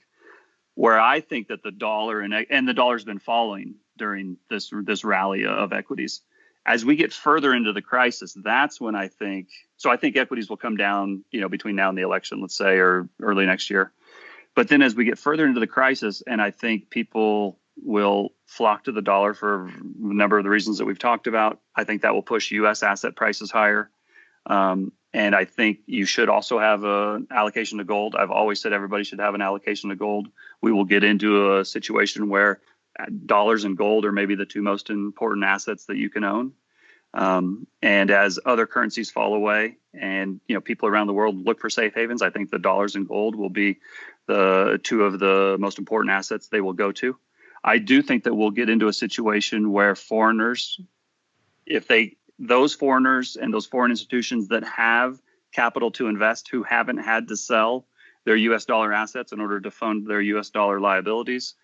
Speaker 1: Where I think that the dollar and and the dollar's been falling during this this rally of equities. As we get further into the crisis, that's when I think. So I think equities will come down, you know, between now and the election, let's say, or early next year. But then as we get further into the crisis, and I think people will flock to the dollar for a number of the reasons that we've talked about. I think that will push U.S. asset prices higher. Um, and I think you should also have an allocation to gold. I've always said everybody should have an allocation to gold. We will get into a situation where dollars and gold are maybe the two most important assets that you can own. Um, and as other currencies fall away, and you know people around the world look for safe havens, I think the dollars and gold will be the two of the most important assets they will go to. I do think that we'll get into a situation where foreigners, if they those foreigners and those foreign institutions that have capital to invest who haven't had to sell their US dollar assets in order to fund their US dollar liabilities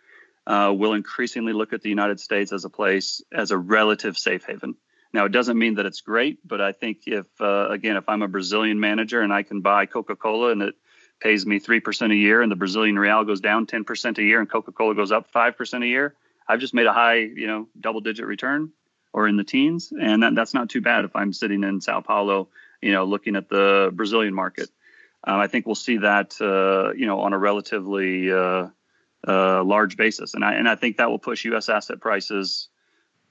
Speaker 1: uh, will increasingly look at the United States as a place, as a relative safe haven. Now, it doesn't mean that it's great, but I think if, uh, again, if I'm a Brazilian manager and I can buy Coca Cola and it pays me 3% a year and the Brazilian real goes down 10% a year and Coca Cola goes up 5% a year, I've just made a high, you know, double digit return or in the teens. And that, that's not too bad if I'm sitting in Sao Paulo, you know, looking at the Brazilian market. Um, I think we'll see that, uh, you know, on a relatively uh, uh, large basis. And I, and I think that will push U.S. asset prices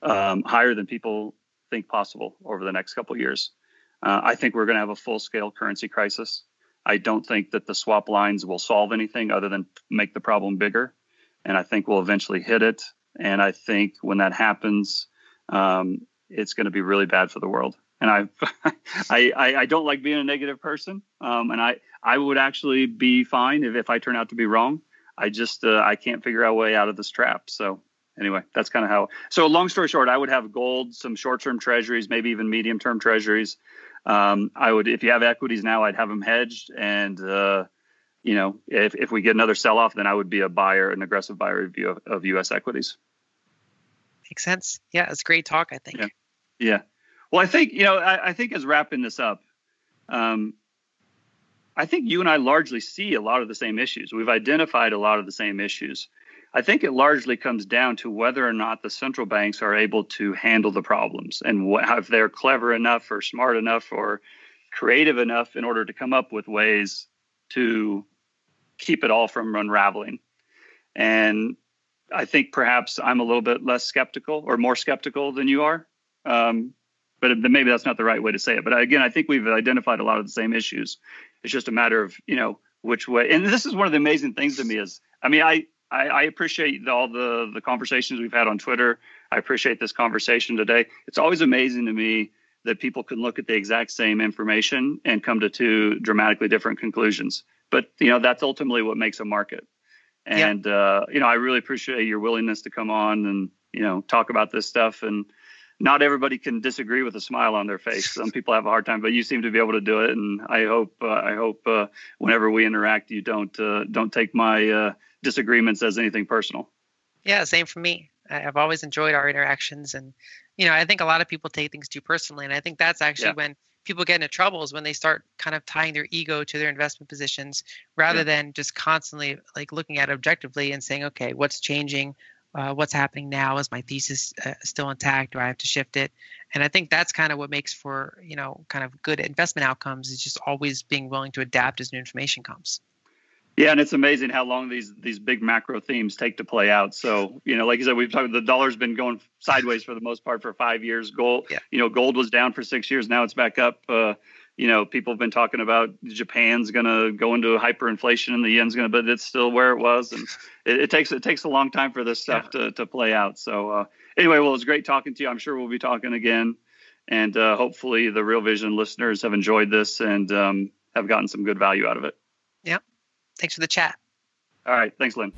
Speaker 1: um, higher than people think possible over the next couple years. Uh, I think we're going to have a full scale currency crisis. I don't think that the swap lines will solve anything other than make the problem bigger. And I think we'll eventually hit it. And I think when that happens, um, it's going to be really bad for the world. And I, I, I, I, don't like being a negative person. Um, and I, I would actually be fine if, if I turn out to be wrong. I just, uh, I can't figure out a way out of this trap. So anyway, that's kind of how. So long story short, I would have gold, some short-term treasuries, maybe even medium-term treasuries. Um, I would, if you have equities now, I'd have them hedged, and uh, you know, if if we get another sell-off, then I would be a buyer, an aggressive buyer of, of U.S. equities.
Speaker 2: Makes sense. Yeah, it's great talk. I think.
Speaker 1: Yeah. Yeah. Well, I think you know, I, I think as wrapping this up, um, I think you and I largely see a lot of the same issues. We've identified a lot of the same issues. I think it largely comes down to whether or not the central banks are able to handle the problems and what, if they're clever enough or smart enough or creative enough in order to come up with ways to keep it all from unraveling. And I think perhaps I'm a little bit less skeptical or more skeptical than you are. Um, but maybe that's not the right way to say it. But again, I think we've identified a lot of the same issues. It's just a matter of you know which way. And this is one of the amazing things to me is I mean I I, I appreciate all the the conversations we've had on Twitter. I appreciate this conversation today. It's always amazing to me that people can look at the exact same information and come to two dramatically different conclusions. But you know that's ultimately what makes a market. And yeah. uh, you know I really appreciate your willingness to come on and you know talk about this stuff and not everybody can disagree with a smile on their face. Some people have a hard time, but you seem to be able to do it. And I hope uh, I hope uh, whenever we interact, you don't uh, don't take my uh, disagreements as anything personal.
Speaker 2: Yeah, same for me. I've always enjoyed our interactions, and you know, I think a lot of people take things too personally, and I think that's actually yeah. when people get into trouble is when they start kind of tying their ego to their investment positions rather yeah. than just constantly like looking at it objectively and saying, okay, what's changing? Uh, what's happening now is my thesis uh, still intact do i have to shift it and i think that's kind of what makes for you know kind of good investment outcomes is just always being willing to adapt as new information comes
Speaker 1: yeah, and it's amazing how long these these big macro themes take to play out. So, you know, like you said, we've talked the dollar's been going sideways for the most part for five years. Gold, yeah. you know, gold was down for six years. Now it's back up. Uh, you know, people have been talking about Japan's going to go into hyperinflation and the yen's going to, but it's still where it was, and it, it, takes it takes a long time for this stuff yeah. to to play out. So uh, anyway, well, it's great talking to you. I'm sure we'll be talking again, and uh, hopefully the Real Vision listeners have enjoyed this and um, have gotten some good value out of it.
Speaker 2: Yeah, thanks for the chat.
Speaker 1: All right, thanks, Lyn.